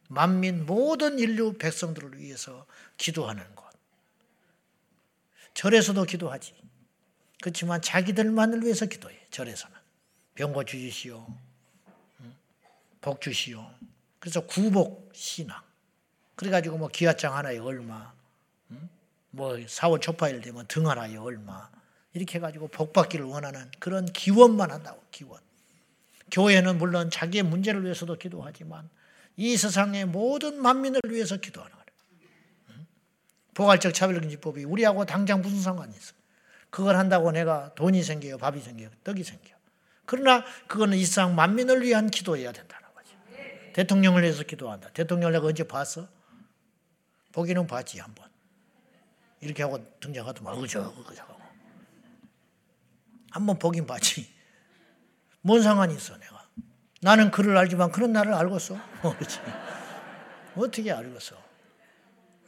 만민 모든 인류 백성들을 위해서 기도하는 곳. 절에서도 기도하지. 그렇지만 자기들만을 위해서 기도해. 절에서는 병고 주시오. 복 주시오. 그래서 구복 신앙. 그래가지고 뭐 기와장 하나에 얼마, 뭐 4월 초파일 되면 등 하나에 얼마 이렇게 해가지고 복 받기를 원하는 그런 기원만 한다고 기원. 교회는 물론 자기의 문제를 위해서도 기도하지만 이 세상의 모든 만민을 위해서 기도하는 거예요. 포괄적 차별금지법이 우리하고 당장 무슨 상관이 있어? 그걸 한다고 내가 돈이 생겨요, 밥이 생겨요, 떡이 생겨. 그러나 그거는 이 세상 만민을 위한 기도해야 된다는 거죠. 대통령을 위해서 기도한다. 대통령 내가 언제 봤어? 보기는 봤지 한 번. 이렇게 하고 등장하더만 어저 그저 하고. 한 번 보긴 봤지. 뭔 상관이 있어 내가. 나는 그를 알지만 그런 나를 알겠어. 어떻게 알겠어?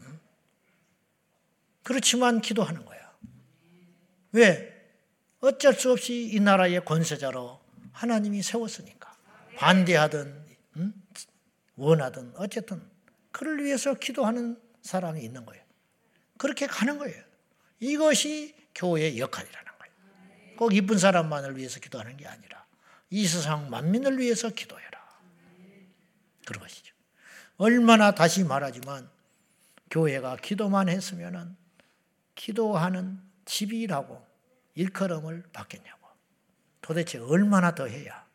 응? 그렇지만 기도하는 거야. 왜? 어쩔 수 없이 이 나라의 권세자로 하나님이 세웠으니까. 반대하든 응? 원하든 어쨌든 그를 위해서 기도하는 사람이 있는 거예요. 그렇게 가는 거예요. 이것이 교회의 역할이라는 거예요. 꼭 이쁜 사람만을 위해서 기도하는 게 아니라 이 세상 만민을 위해서 기도해라. 그런 것이죠. 얼마나 다시 말하지만 교회가 기도만 했으면 기도하는 집이라고 일컬음을 받겠냐고. 도대체 얼마나 더 해야?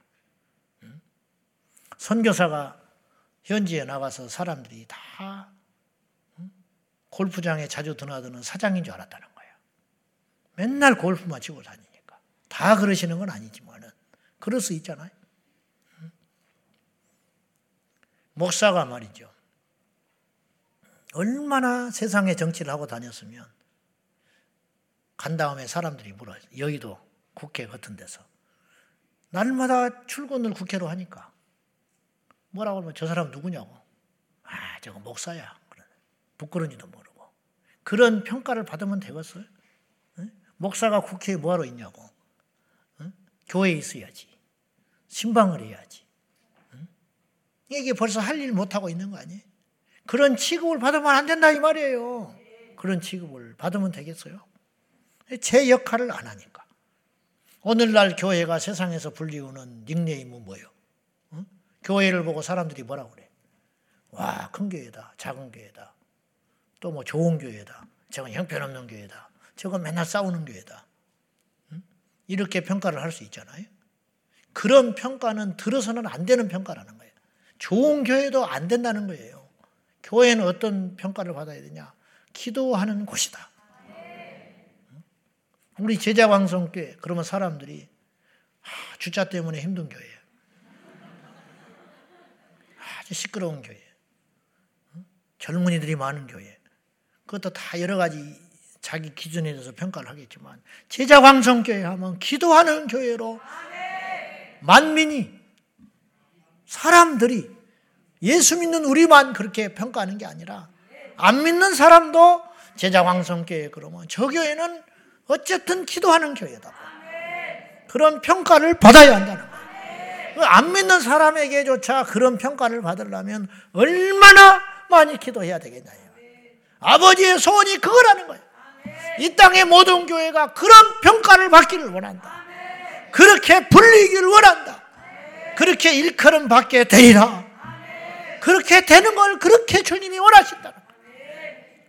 선교사가 현지에 나가서 사람들이 다 골프장에 자주 드나드는 사장인 줄 알았다는 거예요. 맨날 골프만 치고 다니니까. 다 그러시는 건 아니지만은 그럴 수 있잖아요. 목사가 말이죠. 얼마나 세상에 정치를 하고 다녔으면 간 다음에 사람들이 물어요. 여의도 국회 같은 데서. 날마다 출근을 국회로 하니까 뭐라고 하면 저 사람 누구냐고. 아, 저거 목사야. 부끄러운지도 모르고. 그런 평가를 받으면 되겠어요? 목사가 국회에 뭐하러 있냐고. 교회에 있어야지. 신방을 해야지. 이게 벌써 할 일 못하고 있는 거 아니에요? 그런 취급을 받으면 안 된다 이 말이에요. 그런 취급을 받으면 되겠어요? 제 역할을 안 하니까. 오늘날 교회가 세상에서 불리우는 닉네임은 뭐예요? 응? 교회를 보고 사람들이 뭐라고 그래? 와, 큰 교회다. 작은 교회다. 또 뭐 좋은 교회다. 저건 형편없는 교회다. 저건 맨날 싸우는 교회다. 응? 이렇게 평가를 할 수 있잖아요. 그런 평가는 들어서는 안 되는 평가라는 거예요. 좋은 교회도 안 된다는 거예요. 교회는 어떤 평가를 받아야 되냐? 기도하는 곳이다. 우리 제자 광성교회 그러면 사람들이 아, 주자 때문에 힘든 교회예요. 아주 시끄러운 교회. 젊은이들이 많은 교회. 그것도 다 여러 가지 자기 기준에 대해서 평가를 하겠지만 제자 광성교회 하면 기도하는 교회로 만민이 사람들이 예수 믿는 우리만 그렇게 평가하는 게 아니라 안 믿는 사람도 제자 광성교회 그러면 저 교회는 어쨌든 기도하는 교회다. 그런 평가를 받아야 한다는 거예요. 안 믿는 사람에게조차 그런 평가를 받으려면 얼마나 많이 기도해야 되겠냐. 아버지의 소원이 그거라는 거예요. 이 땅의 모든 교회가 그런 평가를 받기를 원한다. 그렇게 불리기를 원한다. 그렇게 일컬음 받게 되리라. 그렇게 되는 걸 그렇게 주님이 원하신다는 거예요.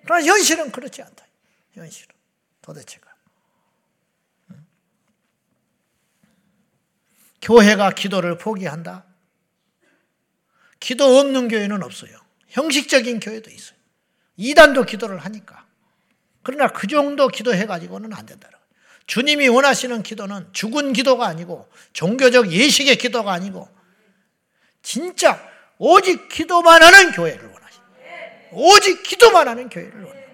그러나 현실은 그렇지 않다. 현실은 도대체가. 교회가 기도를 포기한다? 기도 없는 교회는 없어요. 형식적인 교회도 있어요. 이단도 기도를 하니까. 그러나 그 정도 기도해가지고는 안 된다. 주님이 원하시는 기도는 죽은 기도가 아니고 종교적 예식의 기도가 아니고 진짜 오직 기도만 하는 교회를 원하십니다. 오직 기도만 하는 교회를 원해요.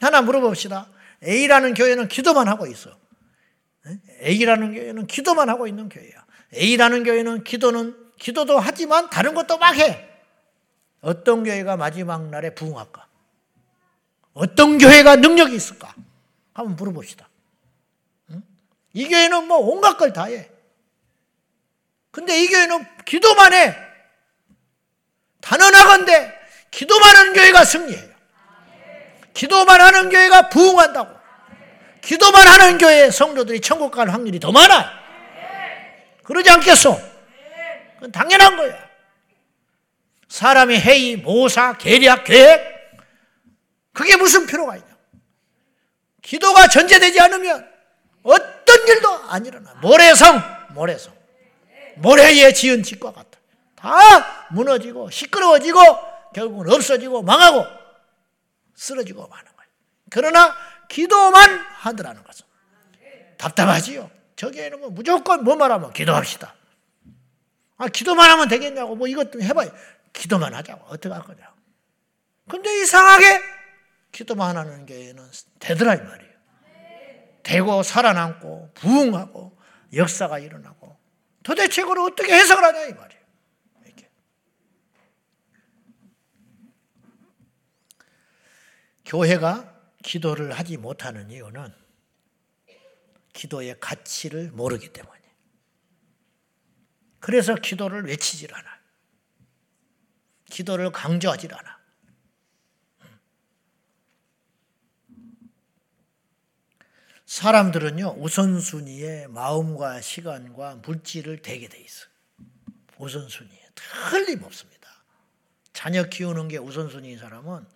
하나 물어봅시다. A라는 교회는 기도만 하고 있어. A라는 교회는 기도만 하고 있는 교회야. A라는 교회는 기도는 기도도 하지만 다른 것도 막 해. 어떤 교회가 마지막 날에 부흥할까? 어떤 교회가 능력이 있을까? 한번 물어봅시다. 응? 이 교회는 뭐 온갖 걸 다 해. 근데 이 교회는 기도만 해. 단언하건대 기도만 하는 교회가 승리해요. 기도만 하는 교회가 부흥한다고. 기도만 하는 교회 성도들이 천국 갈 확률이 더 많아요. 그러지 않겠소? 그건 당연한 거예요. 사람이 회의, 모사, 계략, 계획, 그게 무슨 필요가 있냐? 기도가 전제되지 않으면 어떤 일도 안 일어나. 모래성, 모래성. 모래에 지은 집과 같아. 다 무너지고 시끄러워지고 결국은 없어지고 망하고 쓰러지고 마는 거예요. 그러나 기도만 하더라는 것은 답답하지요. 저기에는 뭐 무조건 뭐 말하면 기도합시다. 아, 기도만 하면 되겠냐고, 뭐 이것 좀 해봐요. 기도만 하자고. 어떻게 할 거냐. 근데 이상하게 기도만 하는 교회는 되더라, 이 말이에요. 되고 살아남고 부흥하고 역사가 일어나고 도대체 그걸 어떻게 해석을 하냐, 이 말이에요. 이렇게. 교회가 기도를 하지 못하는 이유는 기도의 가치를 모르기 때문이에요. 그래서 기도를 외치질 않아. 기도를 강조하질 않아. 사람들은요, 우선순위에 마음과 시간과 물질을 대게 돼 있어요. 우선순위에. 틀림없습니다. 자녀 키우는 게 우선순위인 사람은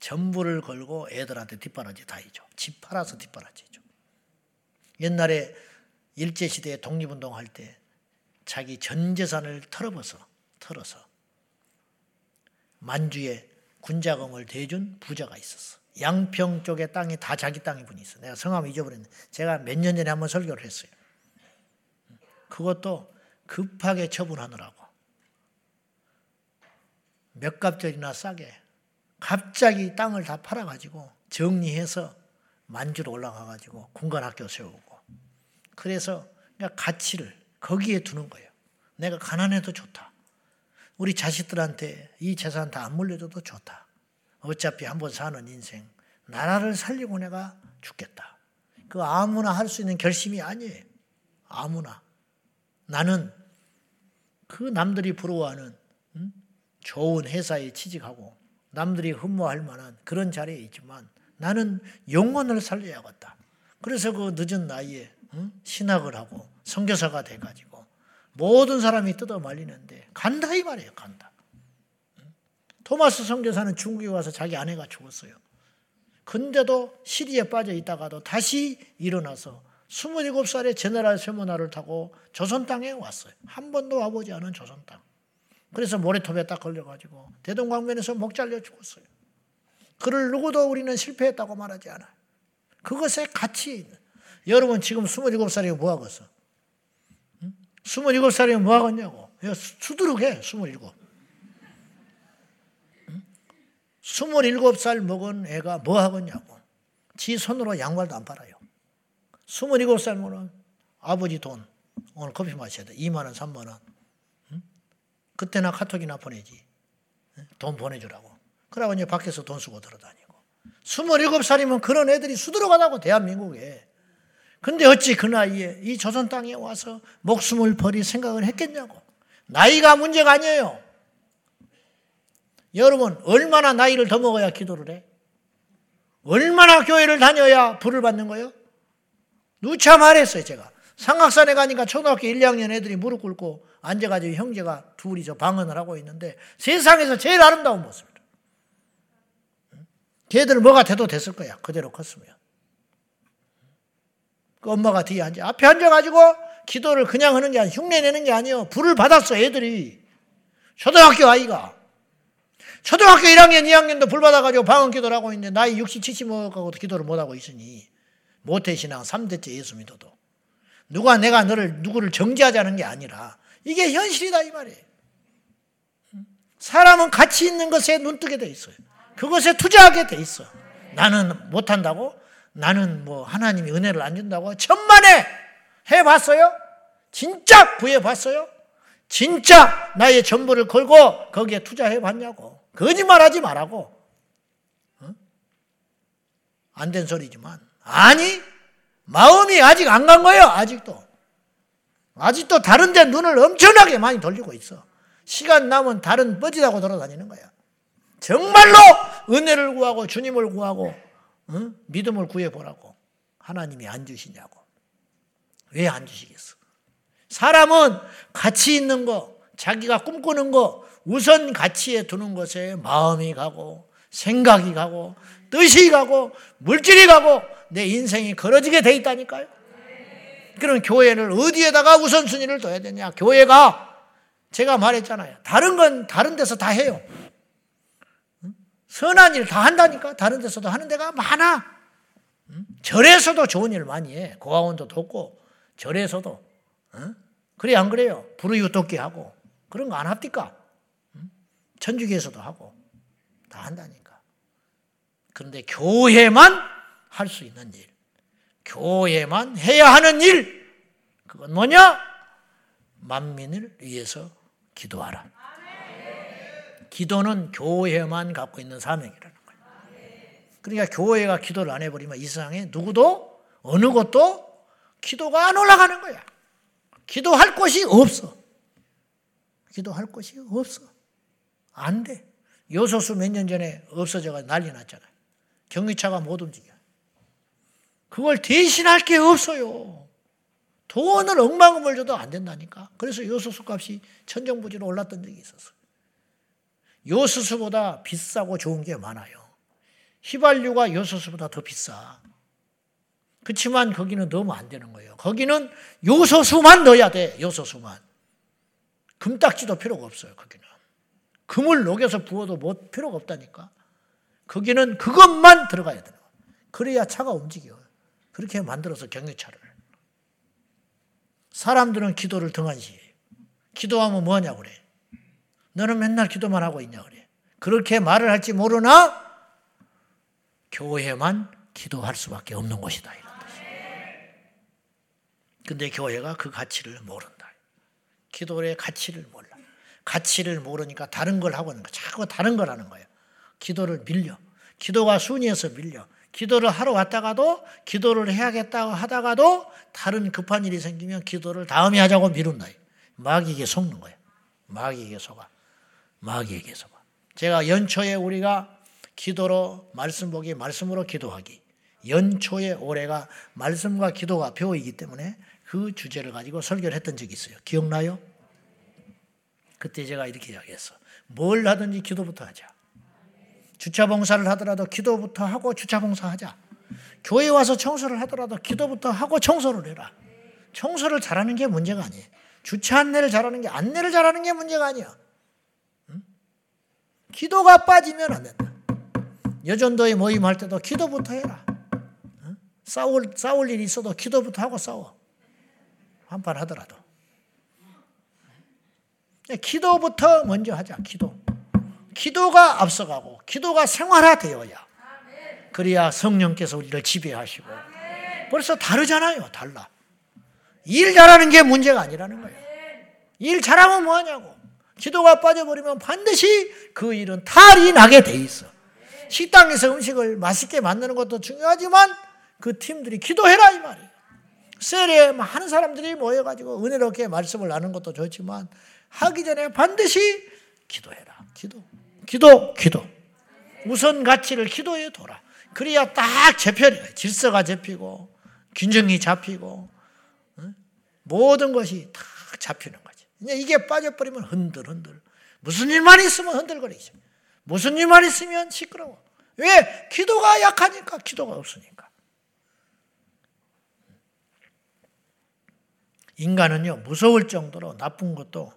전부를 걸고 애들한테 뒷바라지 다 해줘. 집 팔아서 뒷바라지 해줘. 옛날에 일제시대에 독립운동할 때 자기 전 재산을 털어버서, 털어서 만주에 군자금을 대준 부자가 있었어. 양평 쪽에 땅이 다 자기 땅이 분이 있어. 내가 성함 잊어버렸는데 제가 몇 년 전에 한번 설교를 했어요. 그것도 급하게 처분하느라고 몇 갑절이나 싸게 갑자기 땅을 다 팔아가지고 정리해서 만주로 올라가가지고 군관학교 세우고 그래서 가치를 거기에 두는 거예요. 내가 가난해도 좋다. 우리 자식들한테 이 재산 다 안 물려줘도 좋다. 어차피 한번 사는 인생 나라를 살리고 내가 죽겠다. 그 아무나 할 수 있는 결심이 아니에요. 아무나. 나는 그 남들이 부러워하는 좋은 회사에 취직하고 남들이 흠모할 만한 그런 자리에 있지만 나는 영혼을 살려야겠다. 그래서 그 늦은 나이에 신학을 하고 선교사가 돼가지고 모든 사람이 뜯어 말리는데 간다 이 말이에요. 간다. 토마스 선교사는 중국에 와서 자기 아내가 죽었어요. 근데도 시리에 빠져 있다가도 다시 일어나서 27살에 제네랄 세모나를 타고 조선 땅에 왔어요. 한 번도 와보지 않은 조선 땅. 그래서 모래톱에 딱 걸려가지고 대동강변에서 목 잘려 죽었어요. 그를 누구도 우리는 실패했다고 말하지 않아요. 그것에 가치 있는 여러분 지금 27살이면 뭐 하겠어? 27살이면 뭐 하겠냐고. 수두룩해, 27. 27살 먹은 애가 뭐 하겠냐고. 지 손으로 양말도 안 팔아요. 27살 먹은 아버지 돈, 오늘 커피 마셔야 돼. 2만원, 3만원. 그때나 카톡이나 보내지. 돈 보내주라고. 그러고 밖에서 돈 쓰고 돌아다니고. 27살이면 그런 애들이 수두룩하다고, 대한민국에. 근데 어찌 그 나이에 이 조선 땅에 와서 목숨을 버릴 생각을 했겠냐고. 나이가 문제가 아니에요. 여러분, 얼마나 나이를 더 먹어야 기도를 해? 얼마나 교회를 다녀야 불을 받는 거예요? 누차 말했어요, 제가. 상악산에 가니까 초등학교 1, 2학년 애들이 무릎 꿇고 앉아가지고 형제가 둘이 저 방언을 하고 있는데 세상에서 제일 아름다운 모습이다. 걔들 뭐가 돼도 됐을 거야. 그대로 컸으면. 그 엄마가 뒤에 앉아. 앞에 앉아가지고 기도를 그냥 하는 게 아니야. 흉내 내는 게 아니에요. 불을 받았어, 애들이. 초등학교 아이가. 초등학교 1학년, 2학년도 불 받아가지고 방언 기도를 하고 있는데 나이 60, 70 먹어가고 기도를 못하고 있으니 모태신앙 3대째 예수 믿어도 누가 내가 너를 누구를 정지하자는 게 아니라 이게 현실이다 이 말이에요. 사람은 가치 있는 것에 눈뜨게 돼 있어요. 그것에 투자하게 돼 있어. 나는 못한다고? 나는 뭐 하나님이 은혜를 안 준다고? 천만에 해봤어요? 진짜 구해봤어요? 진짜 나의 전부를 걸고 거기에 투자해봤냐고. 거짓말하지 말라고. 어? 안된 소리지만 아니 마음이 아직 안 간 거예요. 아직도. 아직도 다른 데 눈을 엄청나게 많이 돌리고 있어. 시간 남은 다른 뻗지다고 돌아다니는 거야. 정말로 은혜를 구하고 주님을 구하고 어? 믿음을 구해보라고 하나님이 안 주시냐고. 왜 안 주시겠어? 사람은 가치 있는 거, 자기가 꿈꾸는 거, 우선 가치에 두는 것에 마음이 가고, 생각이 가고, 뜻이 가고, 물질이 가고, 내 인생이 걸어지게 돼 있다니까요. 그럼 교회를 어디에다가 우선순위를 둬야 되냐? 교회가 제가 말했잖아요. 다른 건 다른 데서 다 해요. 선한 일 다 한다니까. 다른 데서도 하는 데가 많아. 절에서도 좋은 일 많이 해. 고아원도 돕고 절에서도. 그래 안 그래요? 불의유 돕기 하고 그런 거 안 합니까? 천주교에서도 하고 다 한다니까. 그런데 교회만 할 수 있는 일, 교회만 해야 하는 일, 그건 뭐냐? 만민을 위해서 기도하라. 기도는 교회만 갖고 있는 사명이라는 거예요. 그러니까 교회가 기도를 안 해버리면 이 세상에 누구도 어느 곳도 기도가 안 올라가는 거야. 기도할 곳이 없어. 기도할 곳이 없어. 안 돼. 요소수 몇 년 전에 없어져가 난리 났잖아요. 경유차가 못 움직여. 그걸 대신할 게 없어요. 돈을 억만금을 줘도 안 된다니까. 그래서 요소수 값이 천정부지로 올랐던 적이 있었어 요. 요소수보다 비싸고 좋은 게 많아요. 휘발유가 요소수보다 더 비싸. 그렇지만 거기는 넣으면 안 되는 거예요. 거기는 요소수만 넣어야 돼. 요소수만. 금딱지도 필요가 없어요. 거기는. 금을 녹여서 부어도 뭐 필요가 없다니까. 거기는 그것만 들어가야 돼요. 그래야 차가 움직여요. 그렇게 만들어서 경유차를. 사람들은 기도를 등한시해요. 기도하면 뭐하냐고 그래. 너는 맨날 기도만 하고 있냐 그래. 그렇게 말을 할지 모르나 교회만 기도할 수밖에 없는 곳이다 이런 뜻이에요. 근데 교회가 그 가치를 모른다. 기도의 가치를 몰라. 가치를 모르니까 다른 걸 하고 있는 거야. 자꾸 다른 걸 하는 거야. 기도를 밀려. 기도가 순위에서 밀려. 기도를 하러 왔다가도 기도를 해야겠다고 하다가도 다른 급한 일이 생기면 기도를 다음에 하자고 미룬다. 마귀에게 속는 거예요. 마귀에게 속아. 마귀에게 속아. 제가 연초에 우리가 기도로 말씀 보기, 말씀으로 기도하기. 연초에 올해가 말씀과 기도가 배워이기 때문에 그 주제를 가지고 설교를 했던 적이 있어요. 기억나요? 그때 제가 이렇게 이야기했어. 뭘 하든지 기도부터 하자. 주차 봉사를 하더라도 기도부터 하고 주차 봉사하자. 교회 와서 청소를 하더라도 기도부터 하고 청소를 해라. 청소를 잘하는 게 문제가 아니에요. 주차 안내를 잘하는 게 안내를 잘하는 게 문제가 아니야. 응? 기도가 빠지면 안 된다. 여전도에 모임할 때도 기도부터 해라. 응? 싸울, 싸울 일이 있어도 기도부터 하고 싸워. 한판 하더라도. 기도부터 먼저 하자, 기도. 기도가 앞서가고, 기도가 생활화되어야. 그래야 성령께서 우리를 지배하시고. 벌써 다르잖아요, 달라. 일 잘하는 게 문제가 아니라는 거예요. 일 잘하면 뭐하냐고. 기도가 빠져버리면 반드시 그 일은 탈이 나게 돼 있어. 식당에서 음식을 맛있게 만드는 것도 중요하지만 그 팀들이 기도해라 이 말이에요. 셀에 많은 사람들이 모여가지고 은혜롭게 말씀을 나누는 것도 좋지만 하기 전에 반드시 기도해라. 기도. 기도, 기도. 우선 가치를 기도에 둬라. 그래야 딱 재편이에요. 질서가 잡히고, 균형이 잡히고, 모든 것이 딱 잡히는 거지. 이게 빠져버리면 흔들흔들. 무슨 일만 있으면 흔들거리죠. 무슨 일만 있으면 시끄러워. 왜? 기도가 약하니까, 기도가 없으니까. 인간은요, 무서울 정도로 나쁜 것도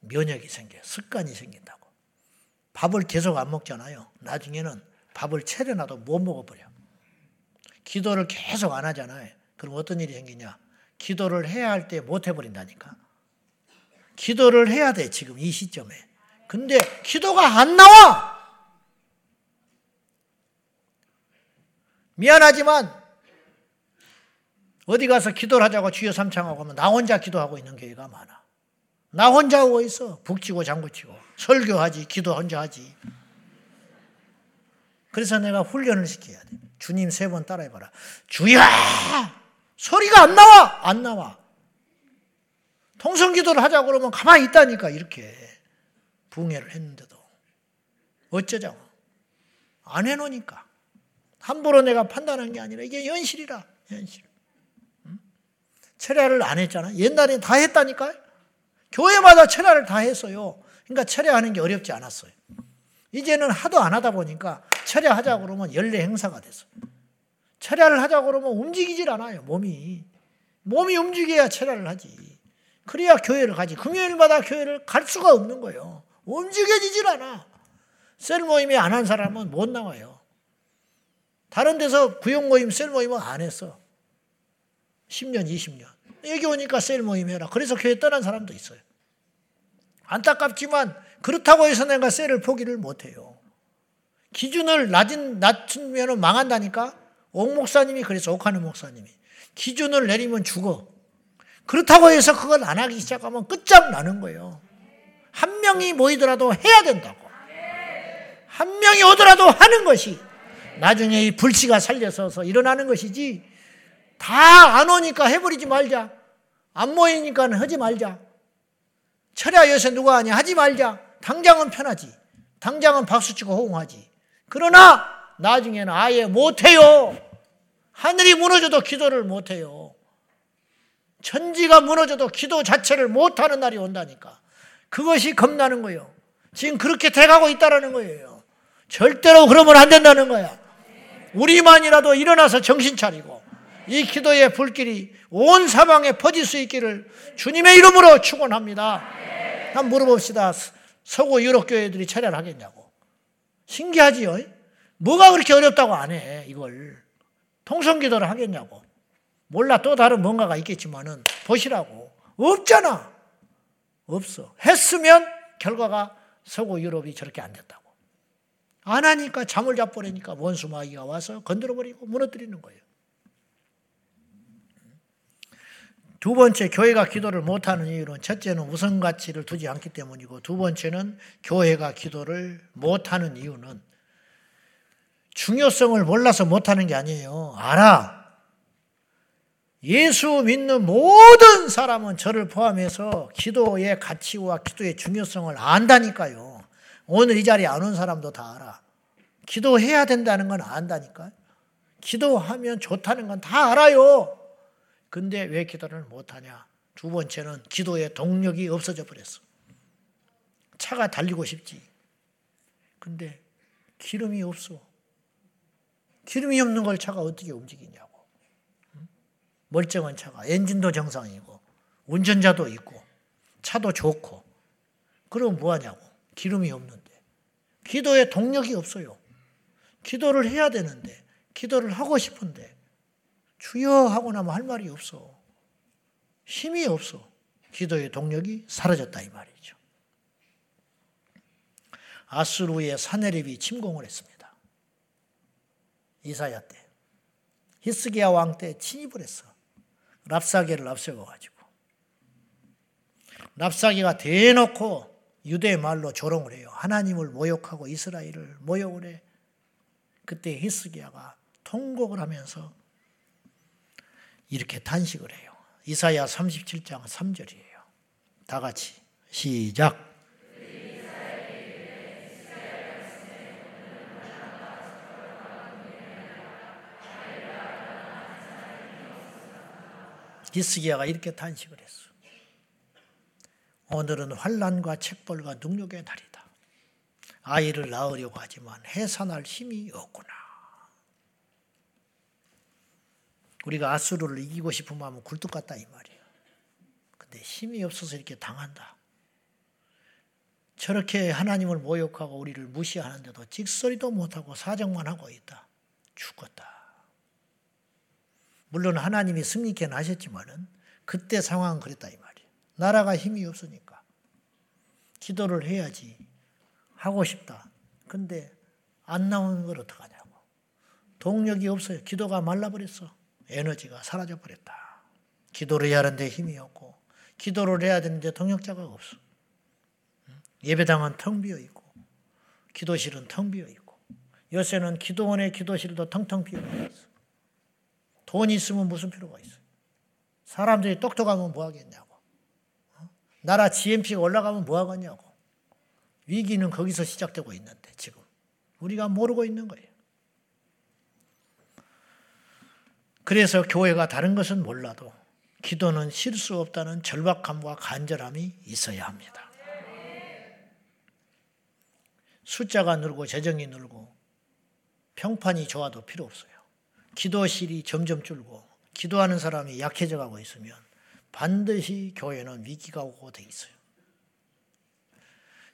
면역이 생겨요. 습관이 생긴다고. 밥을 계속 안 먹잖아요. 나중에는 밥을 차려놔도 못 먹어버려. 기도를 계속 안 하잖아요. 그럼 어떤 일이 생기냐? 기도를 해야 할 때 못 해버린다니까. 기도를 해야 돼, 지금 이 시점에. 근데 기도가 안 나와! 미안하지만 어디 가서 기도를 하자고 주여 삼창하고 하면 나 혼자 기도하고 있는 교회가 많아. 나 혼자 하고 있어. 북치고 장구치고. 설교하지, 기도 혼자 하지. 그래서 내가 훈련을 시켜야 돼. 주님 세 번 따라해봐라. 주여! 소리가 안 나와! 안 나와. 통성 기도를 하자고 그러면 가만히 있다니까, 이렇게. 붕해를 했는데도. 어쩌자고. 안 해놓으니까. 함부로 내가 판단한 게 아니라 이게 현실이라, 현실. 철야를 안 했잖아. 옛날에 다 했다니까요. 교회마다 철야를 다 했어요. 그러니까 철야하는 게 어렵지 않았어요. 이제는 하도 안 하다 보니까 철야하자고 그러면 연례 행사가 됐어. 철야를 하자고 그러면 움직이질 않아요, 몸이. 몸이 움직여야 철야를 하지. 그래야 교회를 가지. 금요일마다 교회를 갈 수가 없는 거예요. 움직여지질 않아. 셀 모임에 안 한 사람은 못 나와요. 다른 데서 구역 모임, 셀 모임은 안 했어. 10년, 20년. 여기 오니까 셀 모임 해라. 그래서 교회 떠난 사람도 있어요. 안타깝지만 그렇다고 해서 내가 셀을 포기를 못 해요. 기준을 낮은, 낮추면 망한다니까? 옥 목사님이 그래서 옥하는 목사님이. 기준을 내리면 죽어. 그렇다고 해서 그걸 안 하기 시작하면 끝장나는 거예요. 한 명이 모이더라도 해야 된다고. 한 명이 오더라도 하는 것이 나중에 이 불씨가 살려서서 일어나는 것이지 다 안 오니까 해버리지 말자. 안 모이니까 하지 말자. 철야 요새 누가 하냐? 하지 말자. 당장은 편하지. 당장은 박수치고 호응하지. 그러나 나중에는 아예 못해요. 하늘이 무너져도 기도를 못해요. 천지가 무너져도 기도 자체를 못하는 날이 온다니까. 그것이 겁나는 거예요. 지금 그렇게 돼가고 있다는 거예요. 절대로 그러면 안 된다는 거야. 우리만이라도 일어나서 정신 차리고 이 기도의 불길이 온 사방에 퍼질 수 있기를 주님의 이름으로 축원합니다. 한번 물어봅시다. 서구 유럽 교회들이 철야를 하겠냐고. 신기하지요? 뭐가 그렇게 어렵다고 안 해, 이걸. 통성기도를 하겠냐고. 몰라, 또 다른 뭔가가 있겠지만은, 보시라고. 없잖아. 없어. 했으면 결과가 서구 유럽이 저렇게 안 됐다고. 안 하니까 잠을 잡버리니까 원수 마귀가 와서 건드려버리고 무너뜨리는 거예요. 두 번째 교회가 기도를 못하는 이유는 첫째는 우선 가치를 두지 않기 때문이고 두 번째는 교회가 기도를 못하는 이유는 중요성을 몰라서 못하는 게 아니에요. 알아. 예수 믿는 모든 사람은 저를 포함해서 기도의 가치와 기도의 중요성을 안다니까요. 오늘 이 자리에 안 온 사람도 다 알아. 기도해야 된다는 건 안다니까요. 기도하면 좋다는 건 다 알아요. 근데 왜 기도를 못하냐? 두 번째는 기도의 동력이 없어져 버렸어. 차가 달리고 싶지. 근데 기름이 없어. 기름이 없는 걸 차가 어떻게 움직이냐고. 멀쩡한 차가 엔진도 정상이고 운전자도 있고 차도 좋고 그럼 뭐 하냐고. 기름이 없는데. 기도에 동력이 없어요. 기도를 해야 되는데 기도를 하고 싶은데 주여 하고 나면 할 말이 없어. 힘이 없어. 기도의 동력이 사라졌다 이 말이죠. 아수르의 사내립이 침공을 했습니다. 이사야 때. 히스기야 왕 때 침입을 했어. 랍사게를 앞세워가지고. 랍사게가 대놓고 유대 말로 조롱을 해요. 하나님을 모욕하고 이스라엘을 모욕을 해. 그때 히스기야가 통곡을 하면서 이렇게 단식을 해요. 이사야 37장 3절이에요. 다 같이 시작. 히스기야가 이렇게 단식을 했어. 오늘은 환란과 책벌과 능력의 날이다. 아이를 낳으려고 하지만 해산할 힘이 없구나. 우리가 아수르를 이기고 싶으면 하면 굴뚝 같다 이 말이에요. 근데 힘이 없어서 이렇게 당한다. 저렇게 하나님을 모욕하고 우리를 무시하는데도 찍소리도 못하고 사정만 하고 있다. 죽었다. 물론 하나님이 승리케는 하셨지만은 그때 상황은 그랬다 이 말이에요. 나라가 힘이 없으니까 기도를 해야지 하고 싶다. 근데 안 나오는 걸 어떡하냐고. 동력이 없어요. 기도가 말라버렸어. 에너지가 사라져 버렸다. 기도를 해야 하는데 힘이 없고 기도를 해야 되는데 동역자가 없어. 예배당은 텅 비어 있고 기도실은 텅 비어 있고 요새는 기도원의 기도실도 텅텅 비어 있어. 돈이 있으면 무슨 필요가 있어? 사람들이 똑똑하면 뭐 하겠냐고. 나라 GNP가 올라가면 뭐 하겠냐고. 위기는 거기서 시작되고 있는데 지금 우리가 모르고 있는 거예요. 그래서 교회가 다른 것은 몰라도 기도는 쉴 수 없다는 절박함과 간절함이 있어야 합니다. 숫자가 늘고 재정이 늘고 평판이 좋아도 필요 없어요. 기도실이 점점 줄고 기도하는 사람이 약해져 가고 있으면 반드시 교회는 위기가 오고 돼 있어요.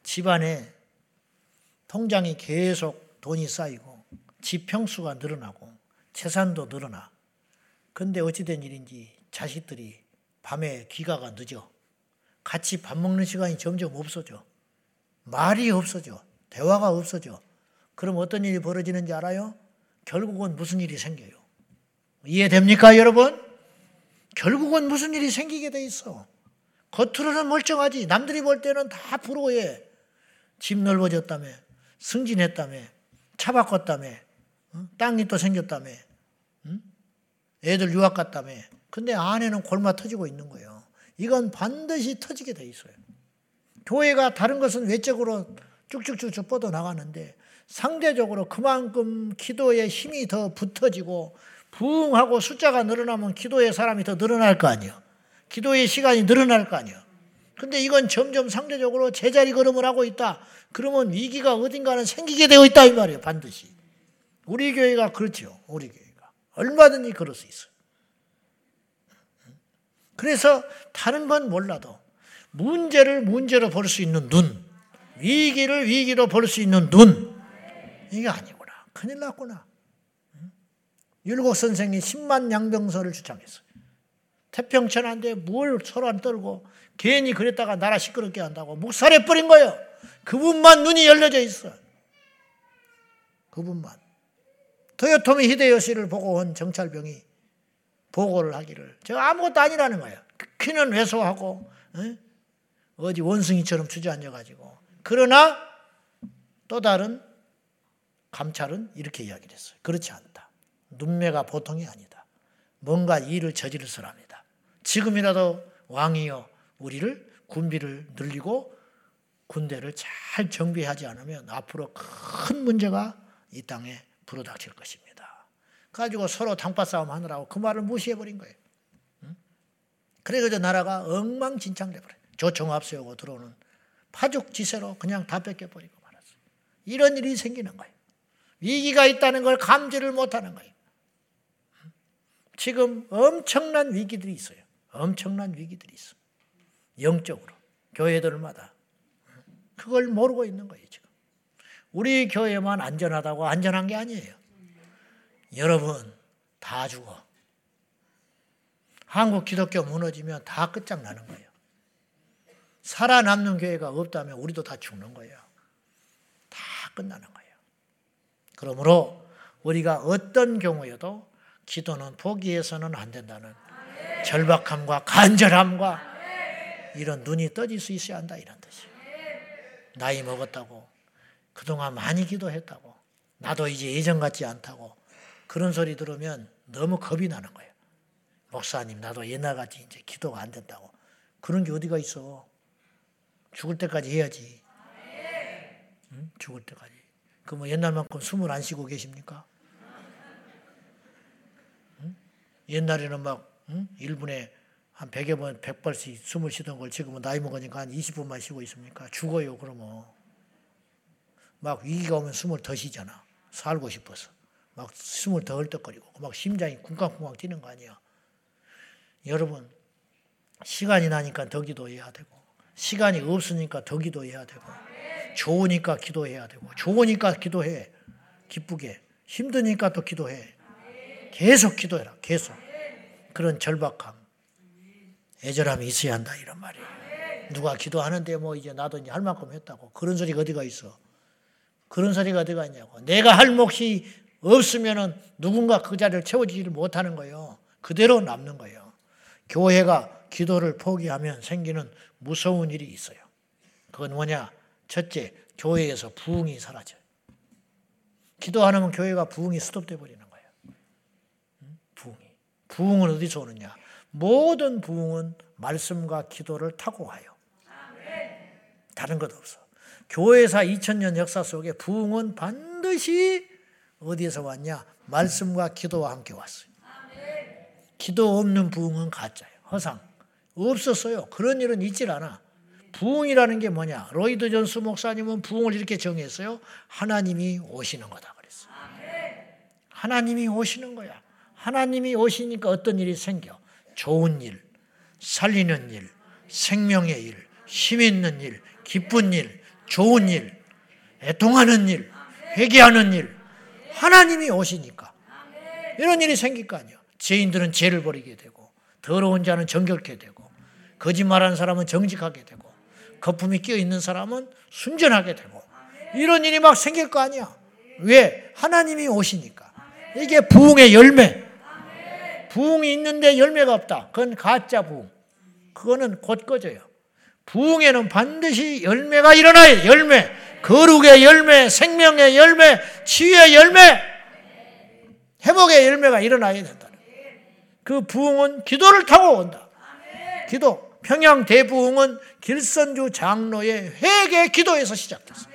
집안에 통장이 계속 돈이 쌓이고 집 평수가 늘어나고 재산도 늘어나. 근데 어찌된 일인지 자식들이 밤에 귀가가 늦어. 같이 밥 먹는 시간이 점점 없어져. 말이 없어져. 대화가 없어져. 그럼 어떤 일이 벌어지는지 알아요? 결국은 무슨 일이 생겨요. 이해됩니까, 여러분? 결국은 무슨 일이 생기게 돼 있어. 겉으로는 멀쩡하지. 남들이 볼 때는 다 부러워해. 집 넓어졌다며. 승진했다며. 차 바꿨다며. 땅이 또 생겼다며. 애들 유학 갔다며. 근데 안에는 골마 터지고 있는 거예요. 이건 반드시 터지게 돼 있어요. 교회가 다른 것은 외적으로 쭉쭉쭉쭉 뻗어 나가는데 상대적으로 그만큼 기도에 힘이 더 붙어지고 부흥하고 숫자가 늘어나면 기도의 사람이 더 늘어날 거 아니에요. 기도의 시간이 늘어날 거 아니에요. 근데 이건 점점 상대적으로 제자리 걸음을 하고 있다. 그러면 위기가 어딘가는 생기게 되어 있다 이 말이에요. 반드시. 우리 교회가 그렇죠. 우리 교회가. 얼마든지 그럴 수 있어요. 그래서 다른 건 몰라도 문제를 문제로 볼 수 있는 눈, 위기를 위기로 볼 수 있는 눈, 이게 아니구나. 큰일 났구나. 율곡 선생이 10만 양병설을 주장했어요. 태평천한데 뭘 서로 안 떨고 괜히 그랬다가 나라 시끄럽게 한다고 묵살해 버린 거예요. 그분만 눈이 열려져 있어. 그분만. 토요토미 히데요시를 보고 온 정찰병이 보고를 하기를 저 아무것도 아니라는 거예요. 키는 왜소하고 어디 원숭이처럼 주저앉아 가지고 그러나 또 다른 감찰은 이렇게 이야기를 했어요. 그렇지 않다. 눈매가 보통이 아니다. 뭔가 일을 저지를 사람이다. 지금이라도 왕이여 우리를 군비를 늘리고 군대를 잘 정비하지 않으면 앞으로 큰 문제가 이 땅에 불어닥칠 것입니다. 가지고 서로 당파 싸움 하느라고 그 말을 무시해 버린 거예요. 그래서 나라가 엉망진창 돼 버려요. 조총합 세우고 들어오는 파죽지세로 그냥 다 뺏겨 버리고 말았어요. 이런 일이 생기는 거예요. 위기가 있다는 걸 감지를 못하는 거예요. 지금 엄청난 위기들이 있어요. 엄청난 위기들이 있어. 영적으로 교회들마다 그걸 모르고 있는 거예요 지금. 우리 교회만 안전하다고 안전한 게 아니에요. 여러분 다 죽어. 한국 기독교 무너지면 다 끝장나는 거예요. 살아남는 교회가 없다면 우리도 다 죽는 거예요. 다 끝나는 거예요. 그러므로 우리가 어떤 경우에도 기도는 포기해서는 안 된다는 절박함과 간절함과 이런 눈이 떠질 수 있어야 한다 이런 뜻이에요. 나이 먹었다고 그동안 많이 기도했다고 나도 이제 예전 같지 않다고 그런 소리 들으면 너무 겁이 나는 거예요. 목사님 나도 옛날 같이 이제 기도가 안 된다고 그런 게 어디가 있어? 죽을 때까지 해야지. 응? 죽을 때까지. 그 뭐 옛날만큼 숨을 안 쉬고 계십니까? 응? 옛날에는 막 응? 1분에 한 100여 번, 100발씩 숨을 쉬던 걸 지금은 나이 먹으니까 한 20분만 쉬고 있습니까? 죽어요, 그러면. 막 위기가 오면 숨을 더 쉬잖아. 살고 싶어서. 막 숨을 더 헐떡거리고, 막 심장이 쿵쾅쿵쾅 뛰는 거 아니야. 여러분, 시간이 나니까 더 기도해야 되고, 시간이 없으니까 더 기도해야 되고, 좋으니까 기도해야 되고, 좋으니까 기도해. 기쁘게. 힘드니까 또 기도해. 계속 기도해라. 계속. 그런 절박함, 애절함이 있어야 한다. 이런 말이에요. 누가 기도하는데 뭐 이제 나도 이제 할 만큼 했다고. 그런 소리가 어디가 있어. 그런 소리가 어디가 있냐고. 내가 할 몫이 없으면은 누군가 그 자리를 채워주지를 못하는 거예요. 그대로 남는 거예요. 교회가 기도를 포기하면 생기는 무서운 일이 있어요. 그건 뭐냐? 첫째, 교회에서 부흥이 사라져요. 기도 안 하면 교회가 부흥이 스톱돼 버리는 거예요. 부흥이. 부흥은 어디서 오느냐? 모든 부흥은 말씀과 기도를 타고 와요. 다른 것 없어. 교회사 2000년 역사 속에 부흥은 반드시 어디에서 왔냐? 말씀과 기도와 함께 왔어요. 기도 없는 부흥은 가짜예요. 허상. 없었어요. 그런 일은 있질 않아. 부흥이라는 게 뭐냐? 로이드 존스 목사님은 부흥을 이렇게 정했어요. 하나님이 오시는 거다 그랬어요. 하나님이 오시는 거야. 하나님이 오시니까 어떤 일이 생겨? 좋은 일, 살리는 일, 생명의 일, 힘 있는 일, 기쁜 일, 좋은 일, 애통하는 일, 회개하는 일. 하나님이 오시니까 이런 일이 생길 거 아니야. 죄인들은 죄를 버리게 되고 더러운 자는 정결케 되고 거짓말하는 사람은 정직하게 되고 거품이 끼어 있는 사람은 순전하게 되고 이런 일이 막 생길 거 아니야. 왜? 하나님이 오시니까. 이게 부흥의 열매. 부흥이 있는데 열매가 없다. 그건 가짜 부흥. 그거는 곧 꺼져요. 부흥에는 반드시 열매가 일어나요. 열매. 거룩의 열매, 생명의 열매, 치유의 열매, 회복의 열매가 일어나야 된다. 그 부흥은 기도를 타고 온다. 기도. 평양 대부흥은 길선주 장로의 회개 기도에서 시작됐어.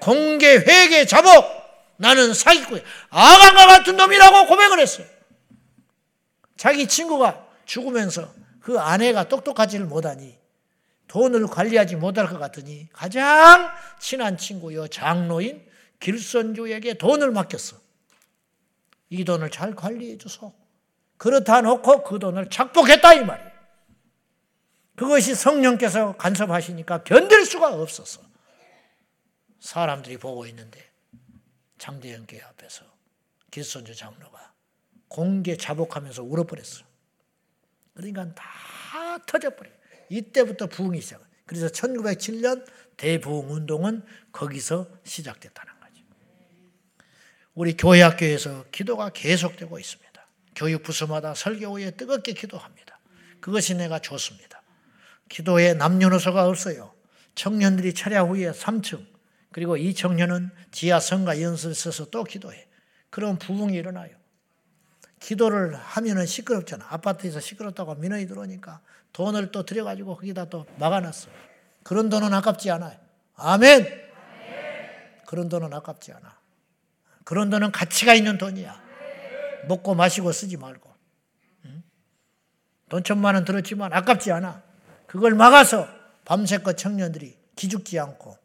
공개 회개 자복. 나는 사기꾼, 아간과 같은 놈이라고 고백을 했어요. 자기 친구가 죽으면서 그 아내가 똑똑하지를 못하니 돈을 관리하지 못할 것 같으니 가장 친한 친구요 장로인 길선주에게 돈을 맡겼어. 이 돈을 잘 관리해 주소. 그렇다 놓고 그 돈을 착복했다 이 말이에요. 그것이 성령께서 간섭하시니까 견딜 수가 없었어. 사람들이 보고 있는데 장대현 교회 앞에서 길선주 장로가 공개 자복하면서 울어버렸어. 그러니까 다 터져버려. 이때부터 부흥이 시작. 그래서 1907년 대부흥 운동은 거기서 시작됐다는 거죠. 우리 교회 학교에서 기도가 계속되고 있습니다. 교육 부서마다 설교 후에 뜨겁게 기도합니다. 그것이 내가 좋습니다. 기도에 남녀노소가 없어요. 청년들이 철야 후에 3층 그리고 이 청년은 지하 성가 써서 또 기도해. 그럼 부흥이 일어나요. 기도를 하면은 시끄럽잖아. 아파트에서 시끄럽다고 민원이 들어오니까 돈을 또 들여가지고 거기다 또 막아놨어. 그런 돈은 아깝지 않아요. 아멘. 그런 돈은 아깝지 않아. 그런 돈은 가치가 있는 돈이야. 먹고 마시고 쓰지 말고. 돈 천만 원 들었지만 아깝지 않아. 그걸 막아서 밤새껏 청년들이 기죽지 않고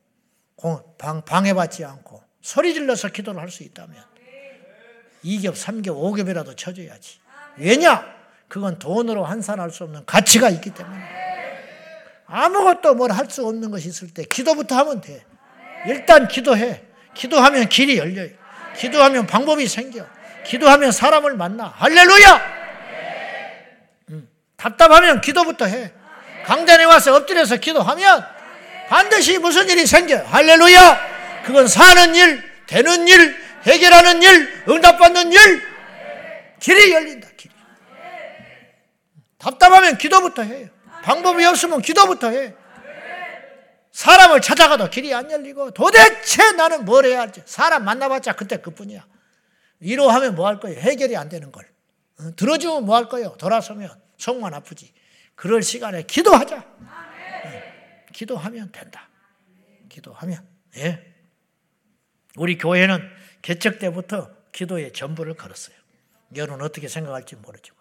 방해받지 않고 소리 질러서 기도를 할 수 있다면 2겹, 3겹, 5겹이라도 쳐줘야지. 왜냐? 그건 돈으로 환산할 수 없는 가치가 있기 때문에. 아무것도 뭘 할 수 없는 것이 있을 때 기도부터 하면 돼. 일단 기도해. 기도하면 길이 열려요. 기도하면 방법이 생겨. 기도하면 사람을 만나. 할렐루야! 음, 답답하면 기도부터 해. 강단에 와서 엎드려서 기도하면 반드시 무슨 일이 생겨. 할렐루야! 그건 사는 일, 되는 일, 해결하는 일, 응답받는 일, 길이 열린다, 길이. 답답하면 기도부터 해. 방법이 없으면 기도부터 해. 사람을 찾아가도 길이 안 열리고 도대체 나는 뭘 해야 할지. 사람 만나봤자 그때 그뿐이야. 위로하면 뭐 할 거예요? 해결이 안 되는 걸. 어, 들어주면 뭐 할 거예요? 돌아서면 속만 아프지. 그럴 시간에 기도하자. 네. 기도하면 된다. 기도하면. 예. 우리 교회는 개척 때부터 기도에 전부를 걸었어요. 여러분 어떻게 생각할지 모르지만.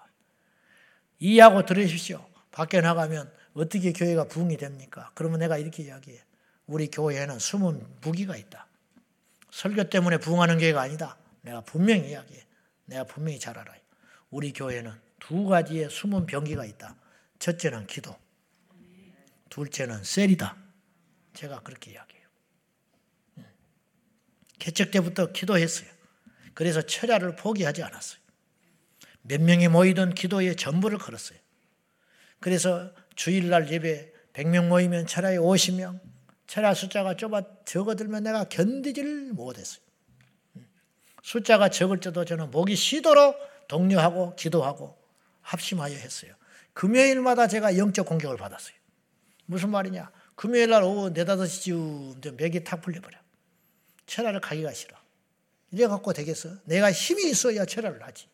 이해하고 들으십시오. 밖에 나가면 어떻게 교회가 부흥이 됩니까? 그러면 내가 이렇게 이야기해. 우리 교회에는 숨은 무기가 있다. 설교 때문에 부흥하는 교회가 아니다. 내가 분명히 이야기해. 내가 분명히 잘 알아요. 우리 교회는 두 가지의 숨은 병기가 있다. 첫째는 기도. 둘째는 셀이다. 제가 그렇게 이야기해요. 음. 개척 때부터 기도했어요. 그래서 철야를 포기하지 않았어요. 몇 명이 모이던 기도에 전부를 걸었어요. 그래서 주일날 예배 100명 모이면 철야에 50명, 철야 숫자가 좁아 적어들면 내가 견디지를 못했어요. 음. 숫자가 적을 때도 저는 목이 쉬도록 독려하고 기도하고 합심하여 했어요. 금요일마다 제가 영적 공격을 받았어요. 무슨 말이냐? 금요일 날 오후 4, 5시쯤 맥이 탁 풀려버려. 철야를 가기가 싫어. 이래 갖고 되겠어? 내가 힘이 있어야 철야를 하지.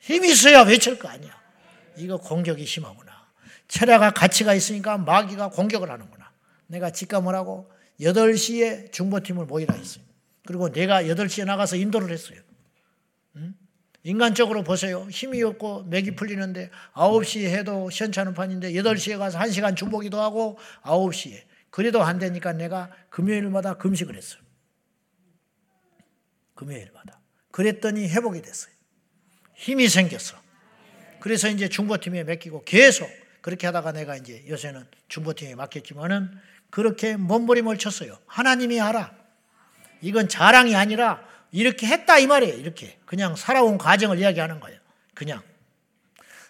힘이 있어야 외칠 거 아니야. 이거 공격이 심하구나. 철야가 가치가 있으니까 마귀가 공격을 하는구나. 내가 직감을 하고 8시에 중보팀을 모이라 했어요. 그리고 내가 8시에 나가서 인도를 했어요. 응? 인간적으로 보세요. 힘이 없고 맥이 풀리는데 9시에 해도 시원찮은 판인데 8시에 가서 1시간 중보기도 하고 9시에. 그래도 안 되니까 내가 금요일마다 금식을 했어요. 금요일마다. 그랬더니 회복이 됐어요. 힘이 생겼어. 그래서 이제 중보팀에 맡기고 계속 그렇게 하다가 내가 이제 요새는 중보팀에 맡겼지만은 그렇게 몸부림을 쳤어요. 하나님이 알아. 이건 자랑이 아니라 이렇게 했다 이 말이에요. 이렇게 그냥 살아온 과정을 이야기하는 거예요. 그냥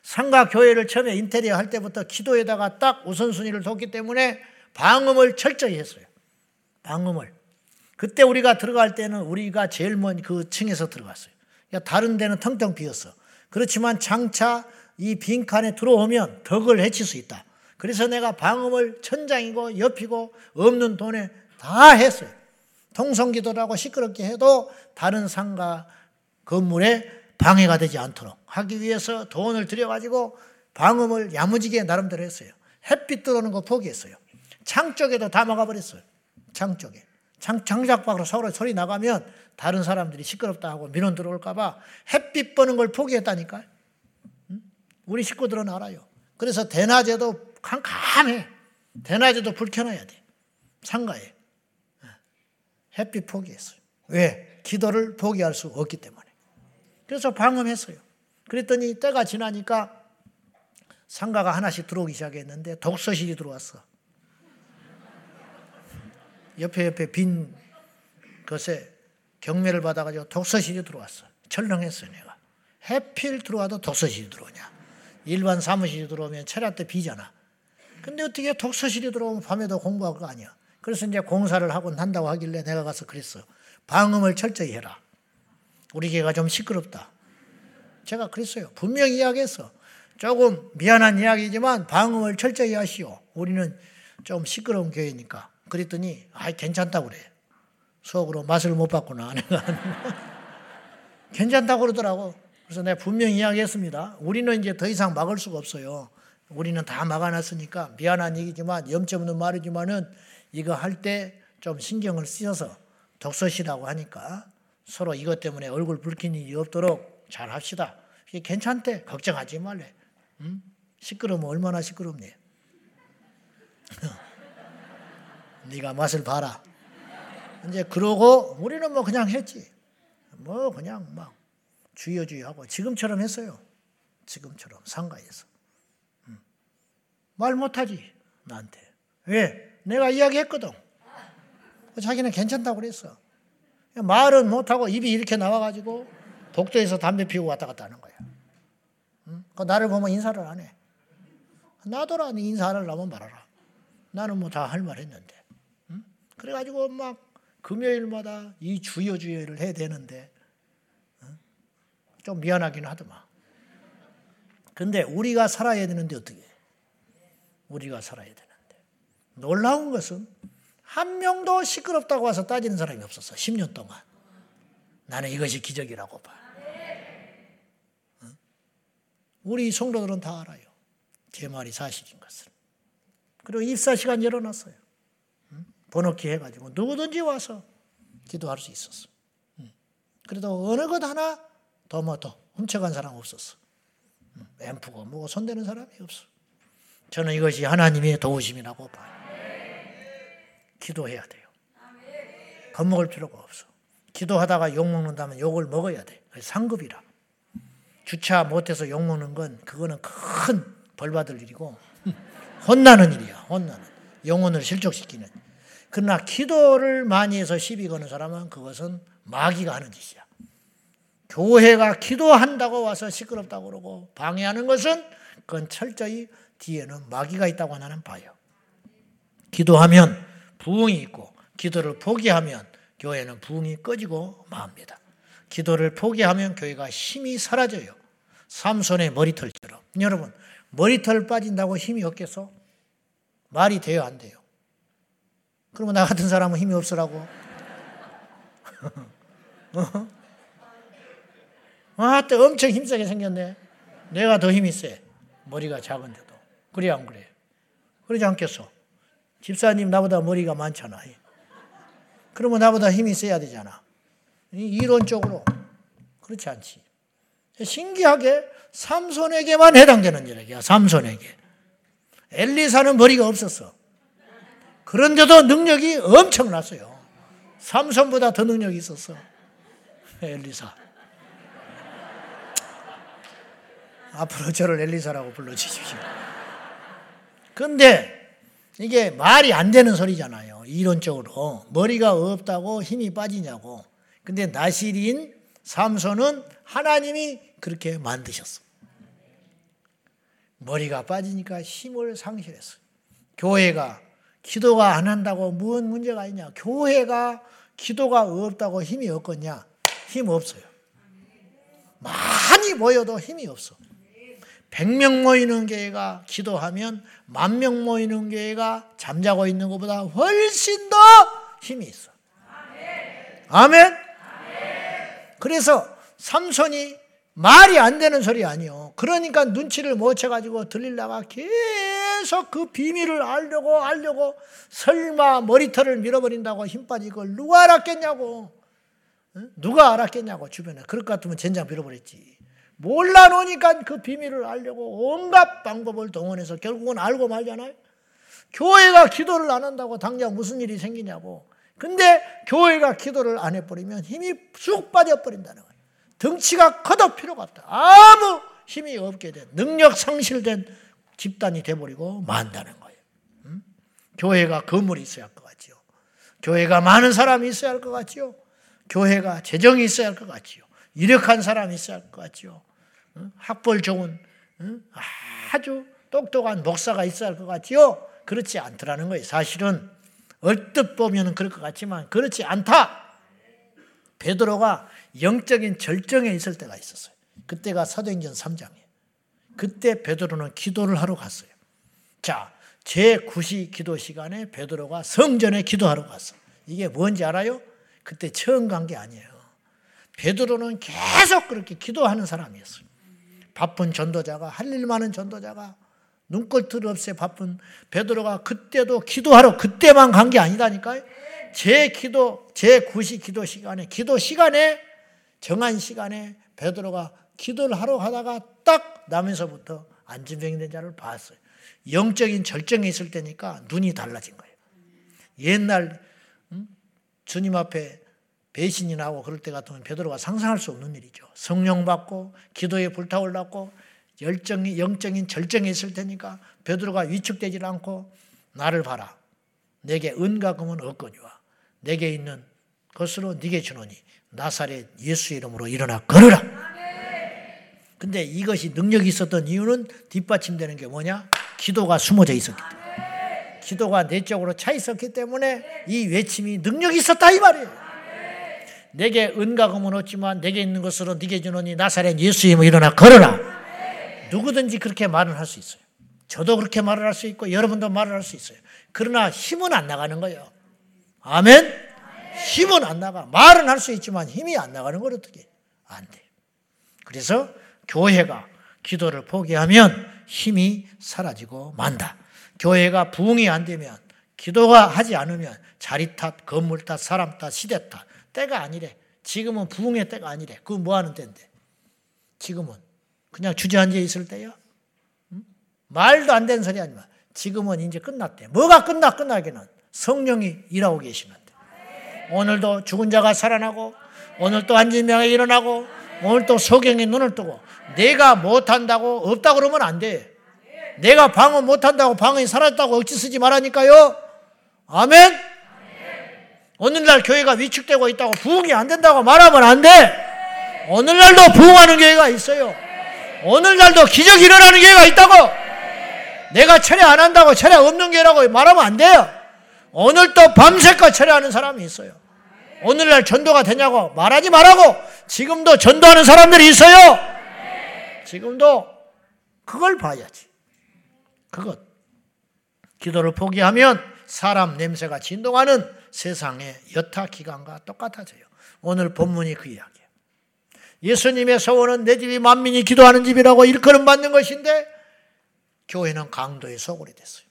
상가 교회를 처음에 인테리어 할 때부터 기도에다가 딱 우선순위를 뒀기 때문에 방음을 철저히 했어요. 방음을. 그때 우리가 들어갈 때는 우리가 제일 먼 그 층에서 들어갔어요. 그러니까 다른 데는 텅텅 비었어. 그렇지만 장차 이 빈칸에 들어오면 덕을 해칠 수 있다. 그래서 내가 방음을 천장이고 옆이고 없는 돈에 다 했어요. 통성기도를 하고 시끄럽게 해도 다른 상가 건물에 방해가 되지 않도록 하기 위해서 돈을 들여가지고 방음을 야무지게 나름대로 했어요. 햇빛 들어오는 거 포기했어요. 창 쪽에도 다 막아버렸어요. 창 쪽에. 창, 창작 밖으로 서로 소리 나가면 다른 사람들이 시끄럽다 하고 민원 들어올까봐 햇빛 보는 걸 포기했다니까요. 우리 식구들은 알아요. 그래서 대낮에도 캄캄해. 대낮에도 불 켜놔야 돼. 상가에. 햇빛 포기했어요. 왜? 기도를 포기할 수 없기 때문에. 그래서 방음했어요. 그랬더니 때가 지나니까 상가가 하나씩 들어오기 시작했는데 독서실이 들어왔어. 옆에 옆에 빈 것에 경매를 받아가지고 독서실이 들어왔어. 철렁했어요, 내가. 해필 들어와도 독서실이 들어오냐. 일반 사무실이 들어오면 철야 때 비잖아. 근데 어떻게 독서실이 들어오면 밤에도 공부할 거 아니야. 그래서 이제 공사를 하고 난다고 하길래 내가 가서 그랬어. 방음을 철저히 해라. 우리 개가 좀 시끄럽다. 제가 그랬어요. 분명히 이야기했어. 조금 미안한 이야기지만 방음을 철저히 하시오. 우리는 좀 시끄러운 교회니까. 그랬더니 아 괜찮다고 그래. 속으로 맛을 못 봤구나. 괜찮다고 그러더라고. 그래서 내가 분명히 이야기했습니다. 우리는 이제 더 이상 막을 수가 없어요. 우리는 다 막아놨으니까 미안한 얘기지만 염치 없는 말이지만은 이거 할 때 좀 신경을 쓰셔서 독서시라고 하니까 서로 이것 때문에 얼굴 붉힌 일이 없도록 잘 합시다. 이게 괜찮대. 걱정하지 말래. 응? 시끄러우면 얼마나 시끄럽니? 네가 맛을 봐라. 이제 그러고 우리는 뭐 그냥 했지. 뭐 그냥 막 주여 주여 하고 지금처럼 했어요. 지금처럼 상가에서. 응. 말 못하지 나한테. 왜? 내가 이야기했거든. 자기는 괜찮다고 그랬어. 말은 못하고 입이 이렇게 나와가지고 복도에서 담배 피우고 왔다 갔다 하는 거야. 응? 그 나를 보면 인사를 안 해. 나더라 네 인사하려면 말아라. 나는 뭐 다 할 말 했는데. 응? 그래가지고 막 금요일마다 이 주여 주여를 해야 되는데 응? 좀 미안하긴 하더만. 근데 우리가 살아야 되는데 어떻게? 우리가 살아야 되는데. 놀라운 것은 한 명도 시끄럽다고 와서 따지는 사람이 없었어. 10년 동안. 나는 이것이 기적이라고 봐. 우리 성도들은 다 알아요. 제 말이 사실인 것을. 그리고 입사 시간 열어놨어요. 번호키 해가지고 누구든지 와서 기도할 수 있었어. 그래도 어느 것 하나 더뭐더 훔쳐간 사람 없었어. 앰프고 뭐 손대는 사람이 없어. 저는 이것이 하나님의 도우심이라고 봐요. 기도해야 돼요. 겁먹을 필요가 없어. 기도하다가 욕 먹는다면 욕을 먹어야 돼. 상급이라. 주차 못해서 욕 먹는 건 그거는 큰 벌 받을 일이고 혼나는 일이야. 혼나는 영혼을 실족시키는. 그러나 기도를 많이 해서 시비 거는 사람은 그것은 마귀가 하는 짓이야. 교회가 기도한다고 와서 시끄럽다고 그러고 방해하는 것은 그건 철저히 뒤에는 마귀가 있다고 나는 봐요. 기도하면 부흥이 있고 기도를 포기하면 교회는 부흥이 꺼지고 맙니다. 기도를 포기하면 교회가 힘이 사라져요. 삼손의 머리털처럼. 여러분, 머리털 빠진다고 힘이 없겠어? 말이 돼요, 안 돼요? 그러면 나 같은 사람은 힘이 없으라고? 어? 아, 또 엄청 힘세게 생겼네. 내가 더 힘이 세. 머리가 작은데도. 그래, 안 그래? 그러지 않겠어? 집사님 나보다 머리가 많잖아. 그러면 나보다 힘이 세야 되잖아. 이론적으로. 그렇지 않지. 신기하게 삼손에게만 해당되는 이야기야. 삼손에게. 엘리사는 머리가 없었어. 그런데도 능력이 엄청났어요. 삼손보다 더 능력이 있었어. 엘리사. 앞으로 저를 엘리사라고 불러주십시오. 근데 이게 말이 안 되는 소리잖아요. 이론적으로. 머리가 없다고 힘이 빠지냐고. 근데 나실인 삼손은 하나님이 그렇게 만드셨어. 머리가 빠지니까 힘을 상실했어. 교회가 기도가 안 한다고 무슨 문제가 있냐? 교회가 기도가 없다고 힘이 없겠냐? 힘 없어요. 많이 모여도 힘이 없어. 100명 모이는 교회가 기도하면 만 명 모이는 교회가 잠자고 있는 것보다 훨씬 더 힘이 있어. 아멘. 그래서 삼손이 말이 안 되는 소리 아니요. 그러니까 눈치를 못 채가지고 들릴다가 계속 그 비밀을 알려고 알려고 설마 머리털을 밀어버린다고 힘 빠지고 누가 알았겠냐고. 누가 알았겠냐고 주변에. 그럴 것 같으면 젠장 빌어버렸지. 몰라 놓으니까 그 비밀을 알려고 온갖 방법을 동원해서 결국은 알고 말잖아요. 교회가 기도를 안 한다고 당장 무슨 일이 생기냐고. 근데 교회가 기도를 안 해버리면 힘이 쑥 빠져버린다는 거예요. 덩치가 커도 필요가 없다. 아무 힘이 없게 된, 능력 상실된 집단이 돼버리고 만다는 거예요. 음? 교회가 건물이 있어야 할 것 같지요. 교회가 많은 사람이 있어야 할 것 같지요. 교회가 재정이 있어야 할 것 같지요. 이력한 사람이 있어야 할 것 같지요. 학벌 좋은 아주 똑똑한 목사가 있어야 할 것 같지요. 그렇지 않더라는 거예요. 사실은 얼뜻 보면 그럴 것 같지만 그렇지 않다. 베드로가 영적인 절정에 있을 때가 있었어요. 그때가 사도행전 3장이에요. 그때 베드로는 기도를 하러 갔어요. 자, 제 9시 기도 시간에 베드로가 성전에 기도하러 갔어. 이게 뭔지 알아요? 그때 처음 간 게 아니에요. 베드로는 계속 그렇게 기도하는 사람이었어요. 바쁜 전도자가 할 일 많은 전도자가 눈꼴틀 없이 바쁜 베드로가 그때도 기도하러 그때만 간 게 아니다니까요. 제 기도 제 9시 기도 시간에 기도 시간에 정한 시간에 베드로가 기도를 하러 가다가 딱 나면서부터 안진병된 자를 봤어요. 영적인 절정에 있을 때니까 눈이 달라진 거예요. 옛날 주님 앞에 배신이 나고 그럴 때 같으면 베드로가 상상할 수 없는 일이죠. 성령 받고 기도에 불타올랐고 열정이 영적인 절정에 있을 테니까 베드로가 위축되지 않고 나를 봐라. 내게 은과 금은 없거니와 내게 있는 것으로 네게 주노니 나사렛 예수 이름으로 일어나 걸으라. 근데 이것이 능력이 있었던 이유는 뒷받침되는 게 뭐냐? 기도가 숨어져 있었기 때문에. 기도가 내적으로 차 있었기 때문에 이 외침이 능력이 있었다 이 말이에요. 내게 은과 금은 없지만 내게 있는 것으로 네게 주노니 나사렛 예수님을 일어나 걸어라. 누구든지 그렇게 말을 할 수 있어요. 저도 그렇게 말을 할 수 있고 여러분도 말을 할 수 있어요. 그러나 힘은 안 나가는 거예요. 아멘? 힘은 안 나가. 말은 할 수 있지만 힘이 안 나가는 걸 어떻게? 안 돼. 그래서 교회가 기도를 포기하면 힘이 사라지고 만다. 교회가 부흥이 안 되면 기도가 하지 않으면 자리 탓, 건물 탓, 사람 탓, 시대 탓. 때가 아니래. 지금은 부흥의 때가 아니래. 그건 뭐 하는 때인데? 지금은 그냥 주저앉아 있을 때야? 응? 말도 안 되는 소리 아니면 지금은 이제 끝났대. 뭐가 끝나 끝나기는 성령이 일하고 계시는데. 오늘도 죽은 자가 살아나고 오늘 또 앉은 명에 일어나고 오늘 또 소경이 눈을 뜨고 내가 못한다고 없다 그러면 안 돼. 내가 방언 못한다고 방언이 사라졌다고 억지 쓰지 말라니까요. 아멘. 오늘날 교회가 위축되고 있다고 부흥이 안 된다고 말하면 안 돼. 오늘날도 부흥하는 교회가 있어요. 오늘날도 기적이 일어나는 교회가 있다고. 내가 철회 안 한다고 철회 없는 교회라고 말하면 안 돼요. 오늘 또 밤새껏 철회하는 사람이 있어요. 오늘날 전도가 되냐고 말하지 말라고. 지금도 전도하는 사람들이 있어요. 지금도 그걸 봐야지. 그것. 기도를 포기하면 사람 냄새가 진동하는 세상의 여타 기간과 똑같아져요. 오늘 본문이 그 이야기예요. 예수님의 소원은 내 집이 만민이 기도하는 집이라고 일컬음 받는 것인데 교회는 강도의 소굴이 됐어요.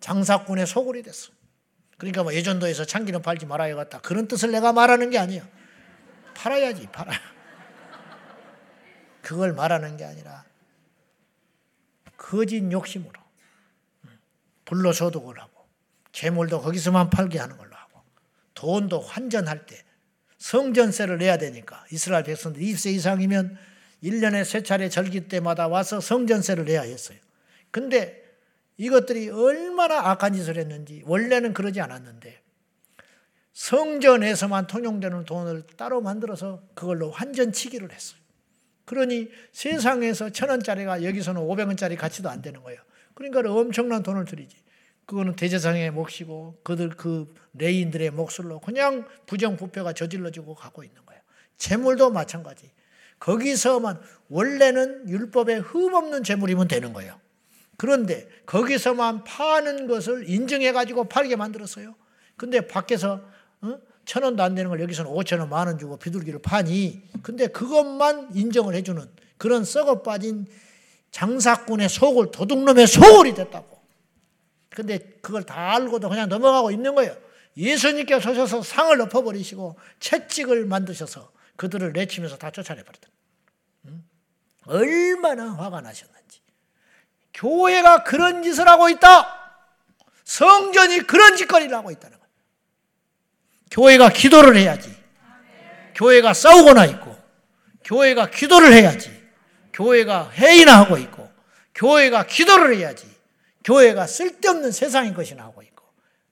장사꾼의 소굴이 됐어. 그러니까 뭐 예전도에서 참기름 팔지 말아야겠다. 그런 뜻을 내가 말하는 게 아니에요. 팔아야지, 팔아. 그걸 말하는 게 아니라 거짓 욕심으로 불로 소득을 하고 재물도 거기서만 팔게 하는 걸로 하고 돈도 환전할 때 성전세를 내야 되니까 이스라엘 백성들 20세 이상이면 1년에 세 차례 절기 때마다 와서 성전세를 내야 했어요. 근데 이것들이 얼마나 악한 짓을 했는지 원래는 그러지 않았는데 성전에서만 통용되는 돈을 따로 만들어서 그걸로 환전치기를 했어요. 그러니 세상에서 천 원짜리가 여기서는 오백 원짜리 가치도 안 되는 거예요. 그러니까 엄청난 돈을 들이지. 그거는 대제상의 몫이고 그들 그 레인들의 몫으로 그냥 부정부패가 저질러지고 가고 있는 거예요. 재물도 마찬가지. 거기서만 원래는 율법에 흠없는 재물이면 되는 거예요. 그런데 거기서만 파는 것을 인정해 가지고 팔게 만들었어요. 근데 밖에서 어? 천 원도 안 되는 걸 여기서는 오천 원, 만 원 주고 비둘기를 파니. 근데 그것만 인정을 해주는 그런 썩어 빠진 장사꾼의 속을 도둑놈의 속을이 됐다고. 근데 그걸 다 알고도 그냥 넘어가고 있는 거예요. 예수님께서 오셔서 상을 엎어버리시고 채찍을 만드셔서 그들을 내치면서 다 쫓아내버렸다. 얼마나 화가 나셨는지. 교회가 그런 짓을 하고 있다. 성전이 그런 짓거리를 하고 있다는 거예요. 교회가 기도를 해야지. 교회가 싸우거나 있고, 교회가 기도를 해야지. 교회가 회의나 하고 있고, 교회가 기도를 해야지. 교회가 쓸데없는 세상인 것이나 하고 있고.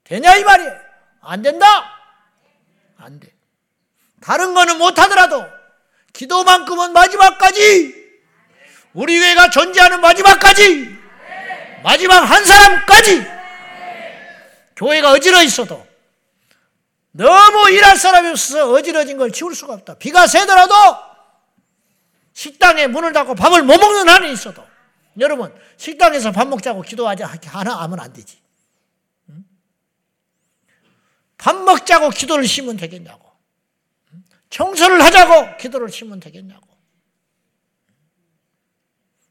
되냐 이 말이에요. 안 된다. 안 돼. 다른 거는 못하더라도 기도만큼은 마지막까지 우리 교회가 존재하는 마지막까지 마지막 한 사람까지 교회가 어지러 있어도 너무 일할 사람이 없어서 어지러진 걸 지울 수가 없다. 비가 새더라도 식당에 문을 닫고 밥을 못 먹는 한이 있어도 여러분 식당에서 밥 먹자고 기도하지 하나 하면 안 되지. 밥 먹자고 기도를 심으면 되겠냐고. 청소를 하자고 기도를 심으면 되겠냐고.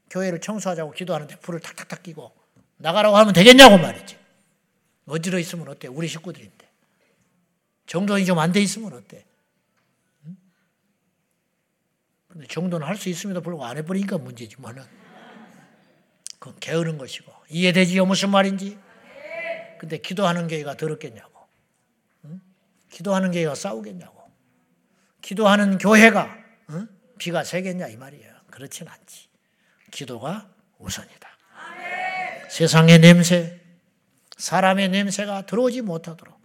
교회를 청소하자고 기도하는데 불을 탁탁탁 끼고 나가라고 하면 되겠냐고 말이지. 어지러 있으면 어때? 우리 식구들인데. 정돈이 좀 안 돼 있으면 어때? 근데 정돈을 할 수 있음에도 불구하고 안 해버리니까 문제지만은. 그건 게으른 것이고. 이해되지요? 무슨 말인지? 근데 기도하는 교회가 더럽겠냐고. 응? 기도하는 교회가 싸우겠냐고. 기도하는 교회가 응? 비가 새겠냐 이 말이에요. 그렇진 않지. 기도가 우선이다. 세상의 냄새, 사람의 냄새가 들어오지 못하도록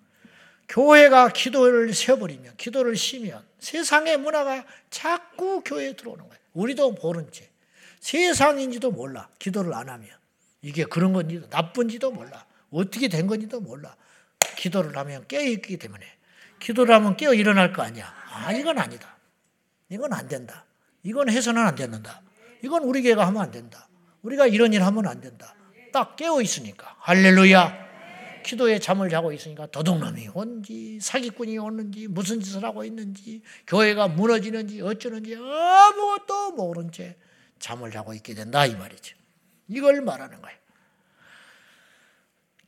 교회가 기도를 세워버리면, 기도를 쉬면 세상의 문화가 자꾸 교회에 들어오는 거예요. 우리도 모른 채. 세상인지도 몰라. 기도를 안 하면. 이게 그런 건지도 나쁜지도 몰라. 어떻게 된 건지도 몰라. 기도를 하면 깨어있기 때문에. 기도를 하면 깨어 일어날 거 아니야. 아, 이건 아니다. 이건 안 된다. 이건 해서는 안 된다. 이건 우리 교회가 하면 안 된다. 우리가 이런 일 하면 안 된다. 딱 깨어 있으니까. 할렐루야. 기도에 잠을 자고 있으니까 도둑놈이 온지 사기꾼이 오는지 무슨 짓을 하고 있는지 교회가 무너지는지 어쩌는지 아무것도 모른 채 잠을 자고 있게 된다 이 말이죠. 이걸 말하는 거예요.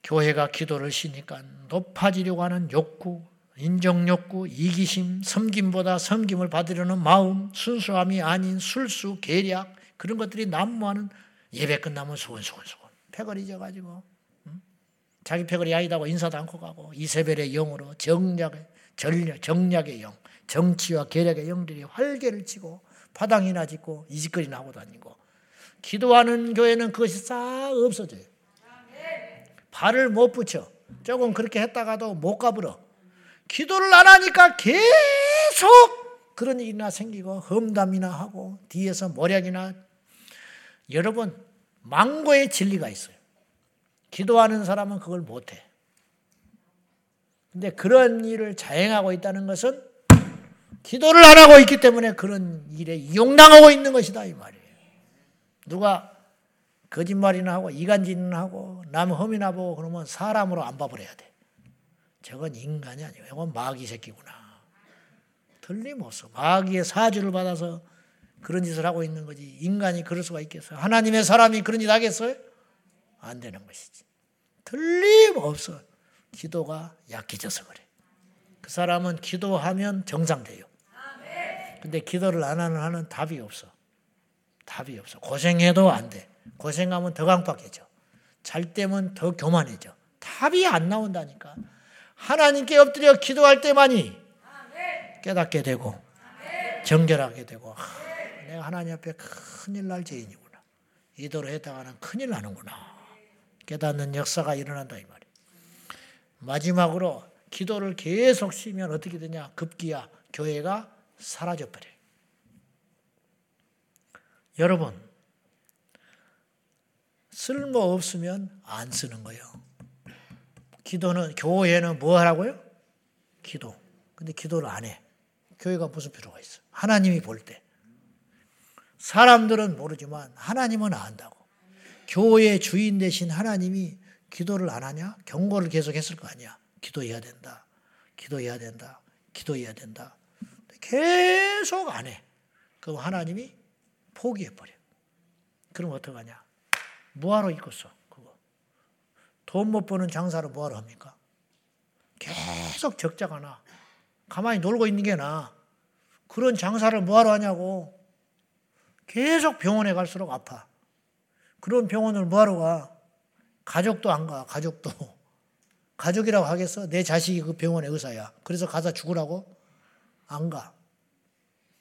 교회가 기도를 쉬니까 높아지려고 하는 욕구, 인정 욕구, 이기심, 섬김보다 섬김을 받으려는 마음, 순수함이 아닌 술수, 계략 그런 것들이 난무하는 예배 끝나면 소곤소곤소곤 패거리 져가지고 자기 패거리 아니다고 인사도 않고 가고 이세벨의 영으로 정략의 전략, 정략의 영, 정치와 계략의 영들이 활개를 치고 파당이나 짓고 이짓거리나 하고 다니고 기도하는 교회는 그것이 싹 없어져요. 발을 못 붙여. 조금 그렇게 했다가도 못 가불어. 기도를 안 하니까 계속 그런 일이나 생기고 험담이나 하고 뒤에서 모략이나 여러분 망고의 진리가 있어요. 기도하는 사람은 그걸 못해. 근데 그런 일을 자행하고 있다는 것은 기도를 안 하고 있기 때문에 그런 일에 이용당하고 있는 것이다 이 말이에요. 누가 거짓말이나 하고 이간질이나 하고 남 험이나 보고 그러면 사람으로 안 봐버려야 돼. 저건 인간이 아니고 이건 마귀 새끼구나. 틀림없어. 마귀의 사주를 받아서 그런 짓을 하고 있는 거지. 인간이 그럴 수가 있겠어요? 하나님의 사람이 그런 짓 하겠어요? 안 되는 것이지. 틀림없어. 기도가 약해져서 그래. 그 사람은 기도하면 정상돼요. 근데 기도를 안 하는 한은 답이 없어. 답이 없어. 고생해도 안 돼. 고생하면 더 강박해져. 잘 때면 더 교만해져. 답이 안 나온다니까. 하나님께 엎드려 기도할 때만이 깨닫게 되고 정결하게 되고 내가 하나님 앞에 큰일 날 죄인이구나. 이대로 했다가는 큰일 나는구나. 깨닫는 역사가 일어난다 이 말이에요. 마지막으로 기도를 계속 쉬면 어떻게 되냐? 급기야 교회가 사라져 버려요. 여러분 쓸모 없으면 안 쓰는 거예요. 기도는 교회는 뭐 하라고요? 기도. 근데 기도를 안 해. 교회가 무슨 필요가 있어? 하나님이 볼 때. 사람들은 모르지만 하나님은 안다고. 교회 주인 대신 하나님이 기도를 안 하냐? 경고를 계속 했을 거 아니야. 기도해야 된다. 기도해야 된다. 기도해야 된다. 계속 안 해. 그럼 하나님이 포기해버려. 그럼 어떡하냐? 뭐하러 있겠어, 그거. 돈 못 버는 장사를 뭐하러 합니까? 계속 적자가 나. 가만히 놀고 있는 게 나. 그런 장사를 뭐하러 하냐고. 계속 병원에 갈수록 아파. 그런 병원을 뭐하러 가? 가족도 안 가, 가족도. 가족이라고 하겠어? 내 자식이 그 병원의 의사야. 그래서 가서 죽으라고? 안 가.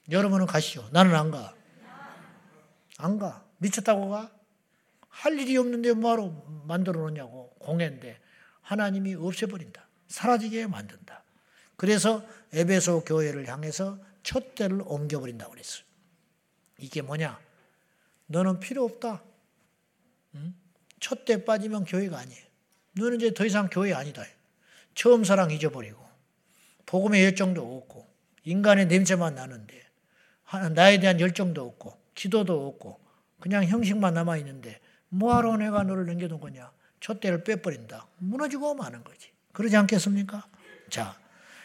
여러분은 가시죠. 나는 안 가. 안 가. 미쳤다고 가? 할 일이 없는데 뭐하러 만들어 놓냐고. 공예인데. 하나님이 없애버린다. 사라지게 만든다. 그래서 에베소 교회를 향해서 촛대를 옮겨버린다고 그랬어요. 이게 뭐냐? 너는 필요 없다. 응? 촛대 빠지면 교회가 아니에요. 너는 이제 더 이상 교회 아니다. 처음 사랑 잊어버리고, 복음의 열정도 없고, 인간의 냄새만 나는데, 나에 대한 열정도 없고, 기도도 없고, 그냥 형식만 남아 있는데, 뭐하러 내가 너를 남겨둔 거냐? 촛대를 빼버린다. 무너지고 마는 거지. 그러지 않겠습니까? 자,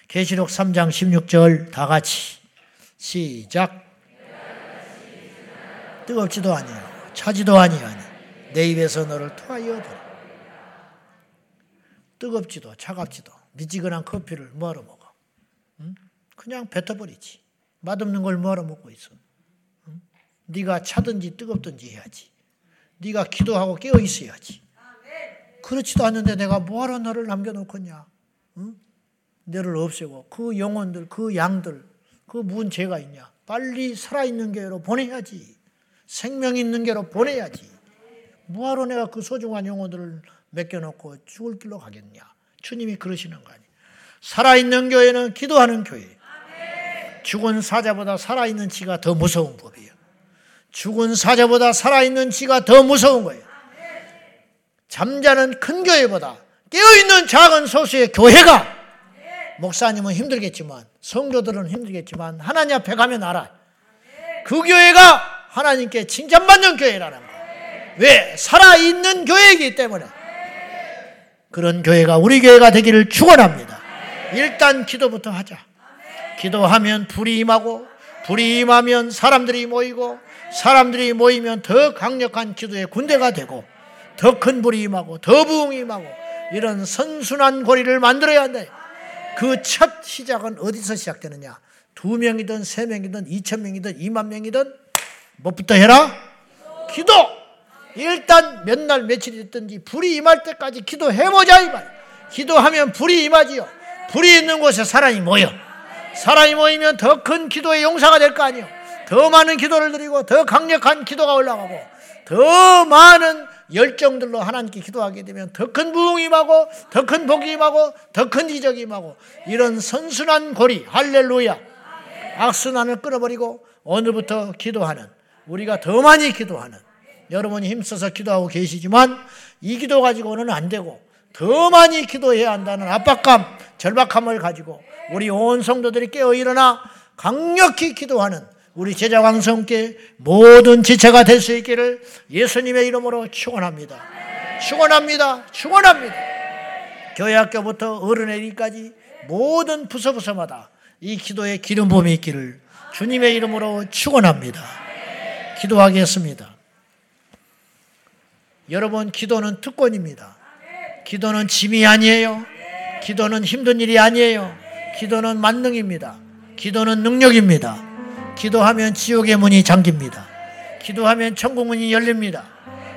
계시록 3장 16절 다 같이 시작. 뜨겁지도 아니요 차지도 아니하니 내 입에서 너를 토하여 들 뜨겁지도 차갑지도 미지근한 커피를 뭐하러 먹어? 응? 그냥 뱉어버리지. 맛없는 걸 뭐하러 먹고 있어? 응? 네가 차든지 뜨겁든지 해야지. 네가 기도하고 깨어 있어야지. 그렇지도 않는데 내가 뭐하러 너를 남겨놓겠냐? 응? 너를 없애고 그 영혼들, 그 양들, 그 무슨 죄가 있냐? 빨리 살아있는 교회로 보내야지. 생명 있는 교회로 보내야지. 뭐하러 내가 그 소중한 영혼들을 맡겨놓고 죽을 길로 가겠냐? 주님이 그러시는 거 아니에요. 살아있는 교회는 기도하는 교회. 죽은 사자보다 살아있는 지가 더 무서운 법이에요. 죽은 사자보다 살아있는 지가 더 무서운 거예요. 잠자는 큰 교회보다 깨어있는 작은 소수의 교회가 목사님은 힘들겠지만 성도들은 힘들겠지만 하나님 앞에 가면 알아. 그 교회가 하나님께 칭찬받는 교회라는 거예요. 왜? 살아있는 교회이기 때문에. 그런 교회가 우리 교회가 되기를 축원합니다. 일단 기도부터 하자. 기도하면 불이 임하고 불이 임하면 사람들이 모이고 사람들이 모이면 더 강력한 기도의 군대가 되고 더 큰 불이 임하고 더 부흥이 임하고 이런 선순환 고리를 만들어야 한다. 그 첫 시작은 어디서 시작되느냐? 두 명이든 세 명이든 이천 명이든 이만 명이든 뭐부터 해라? 기도. 일단 몇 날 며칠 있든지 불이 임할 때까지 기도해보자 이 말. 기도하면 불이 임하지요. 불이 있는 곳에 사람이 모여. 사람이 모이면 더 큰 기도의 용사가 될 거 아니에요. 더 많은 기도를 드리고 더 강력한 기도가 올라가고 더 많은 열정들로 하나님께 기도하게 되면 더 큰 부흥이 임하고 더 큰 복이 임하고 더 큰 이적이 임하고 이런 선순환 고리 할렐루야 악순환을 끊어버리고 오늘부터 기도하는 우리가 더 많이 기도하는 여러분이 힘써서 기도하고 계시지만 이 기도 가지고는 안 되고 더 많이 기도해야 한다는 압박감, 절박함을 가지고 우리 온 성도들이 깨어 일어나 강력히 기도하는 우리 제자 왕성께 모든 지체가 될 수 있기를 예수님의 이름으로 축원합니다. 축원합니다. 축원합니다. 교회 학교부터 어른애기까지 모든 부서부서마다 이 기도에 기름 부음이 있기를 주님의 이름으로 축원합니다. 기도하겠습니다. 여러분 기도는 특권입니다. 기도는 짐이 아니에요. 기도는 힘든 일이 아니에요. 기도는 만능입니다. 기도는 능력입니다. 기도하면 지옥의 문이 잠깁니다. 기도하면 천국 문이 열립니다.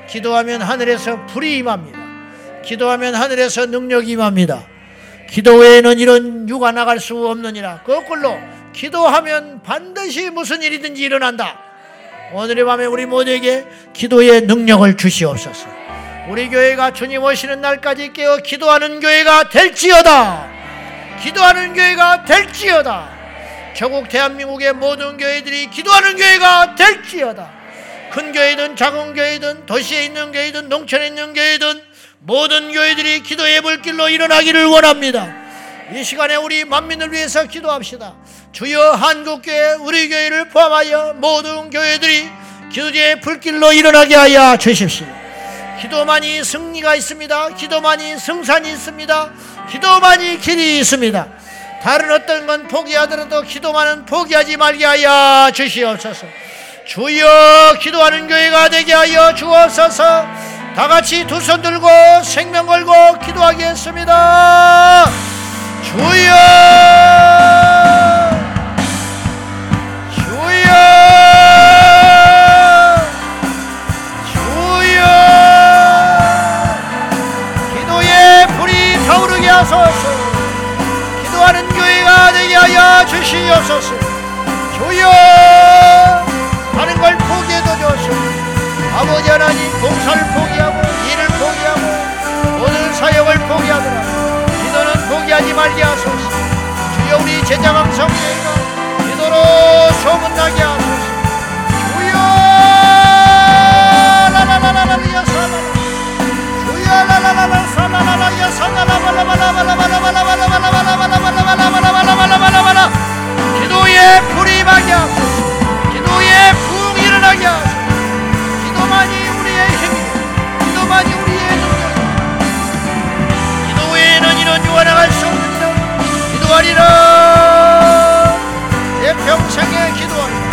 기도하면 하늘에서 불이 임합니다. 기도하면 하늘에서 능력이 임합니다. 기도 외에는 이런 유가 나갈 수 없느니라. 거꾸로 기도하면 반드시 무슨 일이든지 일어난다. 오늘의 밤에 우리 모두에게 기도의 능력을 주시옵소서. 우리 교회가 주님 오시는 날까지 깨어 기도하는 교회가 될지어다. 기도하는 교회가 될지어다. 전국 대한민국의 모든 교회들이 기도하는 교회가 될지어다. 큰 교회든 작은 교회든 도시에 있는 교회든 농촌에 있는 교회든 모든 교회들이 기도의 불길로 일어나기를 원합니다. 이 시간에 우리 만민을 위해서 기도합시다. 주여 한국교회 우리 교회를 포함하여 모든 교회들이 기도의 불길로 일어나게 하여 주십시오. 기도만이 승리가 있습니다. 기도만이 승산이 있습니다. 기도만이 길이 있습니다. 다른 어떤 건 포기하더라도 기도만은 포기하지 말게 하여 주시옵소서. 주여 기도하는 교회가 되게 하여 주옵소서. 다 같이 두 손 들고 생명 걸고 기도하겠습니다. 주여! 주시옵소서. 주여 다른 걸 포기해도 좋소서. 아버지 하나님 봉사를 포기하고 일을 포기하고 모든 사역을 포기하더라 기도는 포기하지 말게 하소서. 주여 우리 제자감 성령이 기도로 소문나게 하소서. 주여 라라라라라 여사나 주여 라라라라 사나라라 여사나 라발라발라발라발라발라발라 기도의 불이 막게 하소서 기도의 부흥 일어나게 하소서 기도만이 우리의 힘이 기도만이 우리의 능력이 기도 외에는 이런 요한나갈 수 없느니라 기도하리라. 내 평생에 기도하리라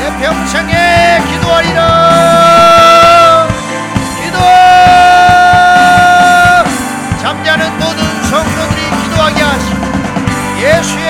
내 평생에 기도하리라. 기도! 잠자는 모든 성도들이 기도하게 하시고 예수의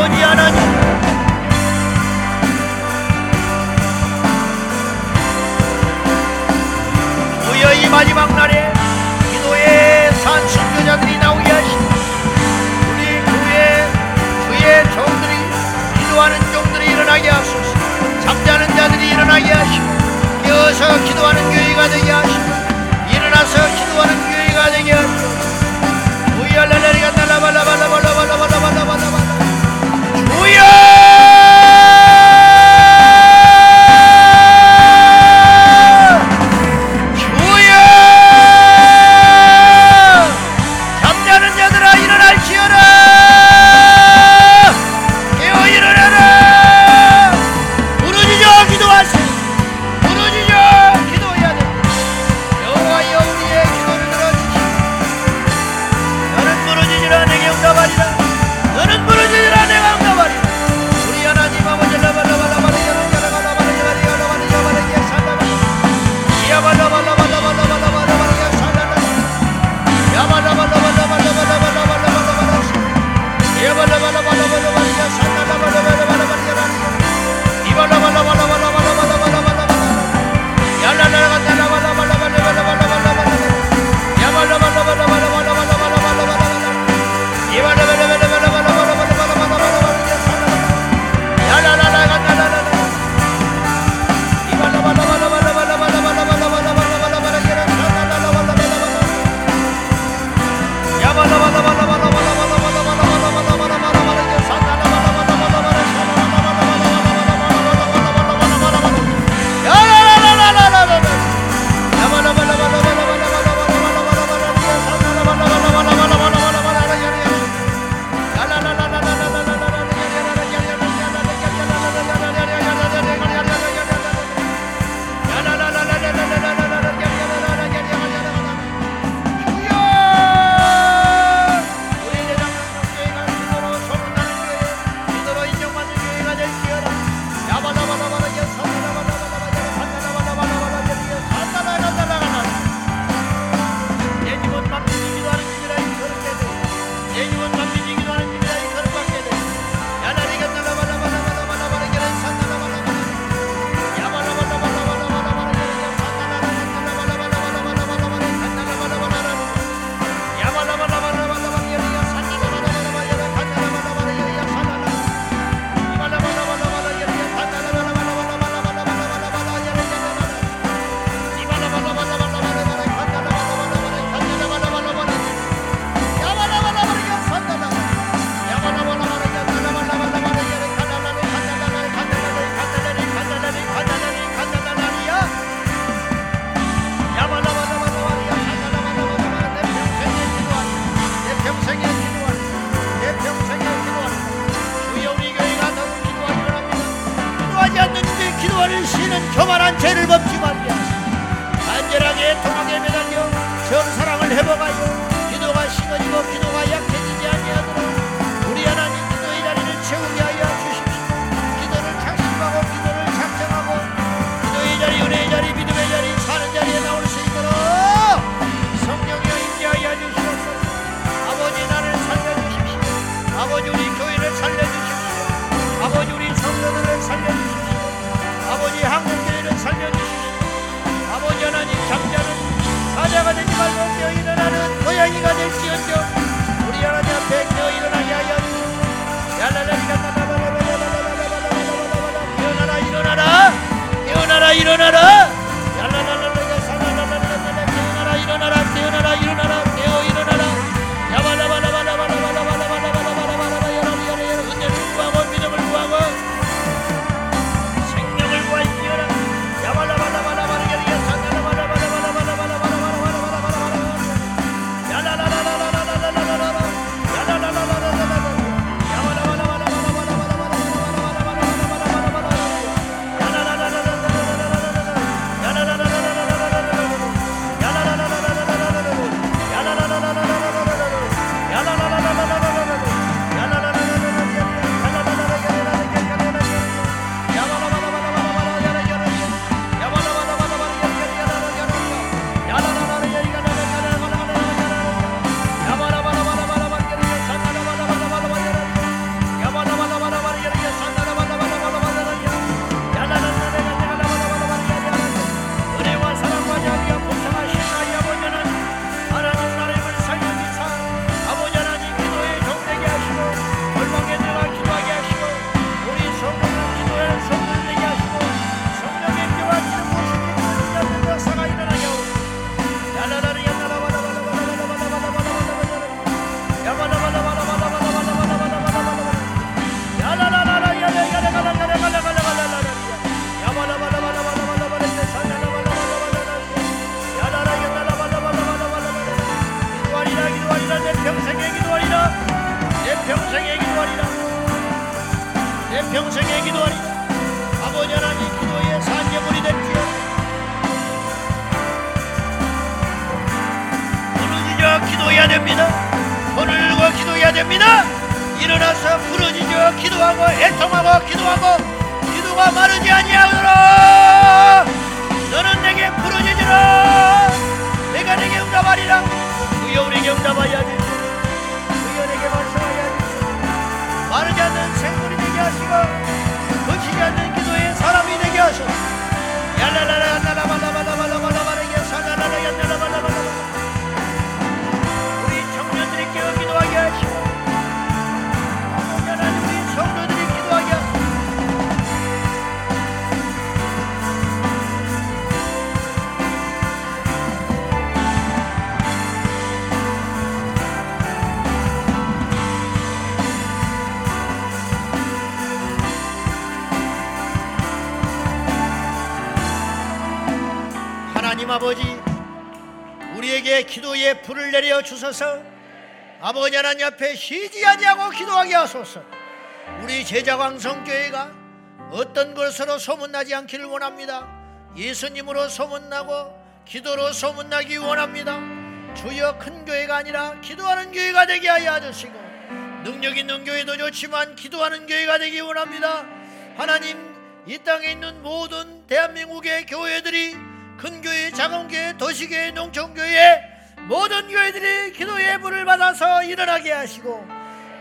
영원히 하나님. 주여 이 마지막 날에 기도의 산 순교자들이 나오게 하시고 우리 교회 주의 종들이 기도하는 종들이 일어나게 하소서. 잠자는 자들이 일어나게 하시고 깨어서 기도하는 교회가 되게 하시고 일어나서 기도하는 교회가 되게 하시고 우리 알라레리가 달라발라발라발라발라발라발라발라 Hallelujah! 불을 내려 주소서. 아버지 하나님 앞에 쉬지 아니하고 기도하게 하소서. 우리 제자광성교회가 어떤 것으로 소문나지 않기를 원합니다. 예수님으로 소문나고 기도로 소문나기 원합니다. 주여 큰 교회가 아니라 기도하는 교회가 되게 하여 주시고 능력 있는 교회도 좋지만 기도하는 교회가 되기 원합니다. 하나님 이 땅에 있는 모든 대한민국의 교회들이 큰 교회, 작은 교회, 도시교회, 농촌 교회에 모든 교회들이 기도의 물을 받아서 일어나게 하시고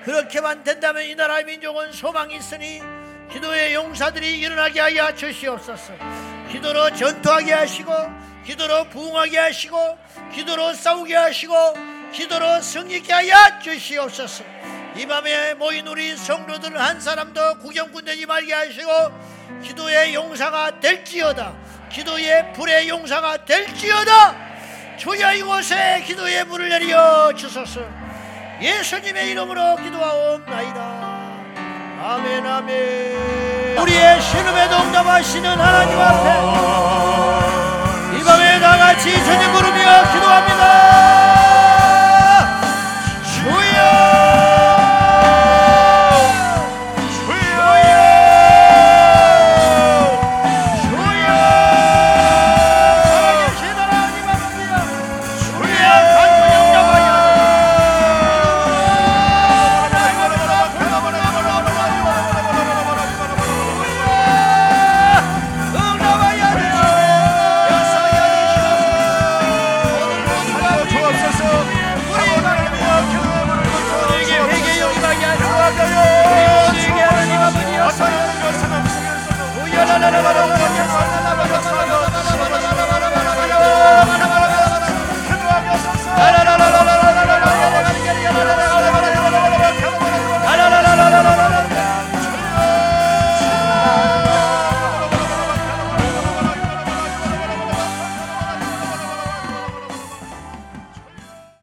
그렇게만 된다면 이 나라의 민족은 소망이 있으니 기도의 용사들이 일어나게 하여 주시옵소서. 기도로 전투하게 하시고 기도로 부흥하게 하시고 기도로 싸우게 하시고 기도로 승리케 하여 주시옵소서. 이 밤에 모인 우리 성도들 한 사람도 구경꾼 되지 말게 하시고 기도의 용사가 될지어다. 기도의 불의 용사가 될지어다. 주여 이곳에 기도의 문을 내려 주소서. 예수님의 이름으로 기도하옵나이다. 아멘 아멘. 우리의 신음에도 응답하시는 하나님 앞에 이 밤에 다같이 주님 부르며 기도합니다.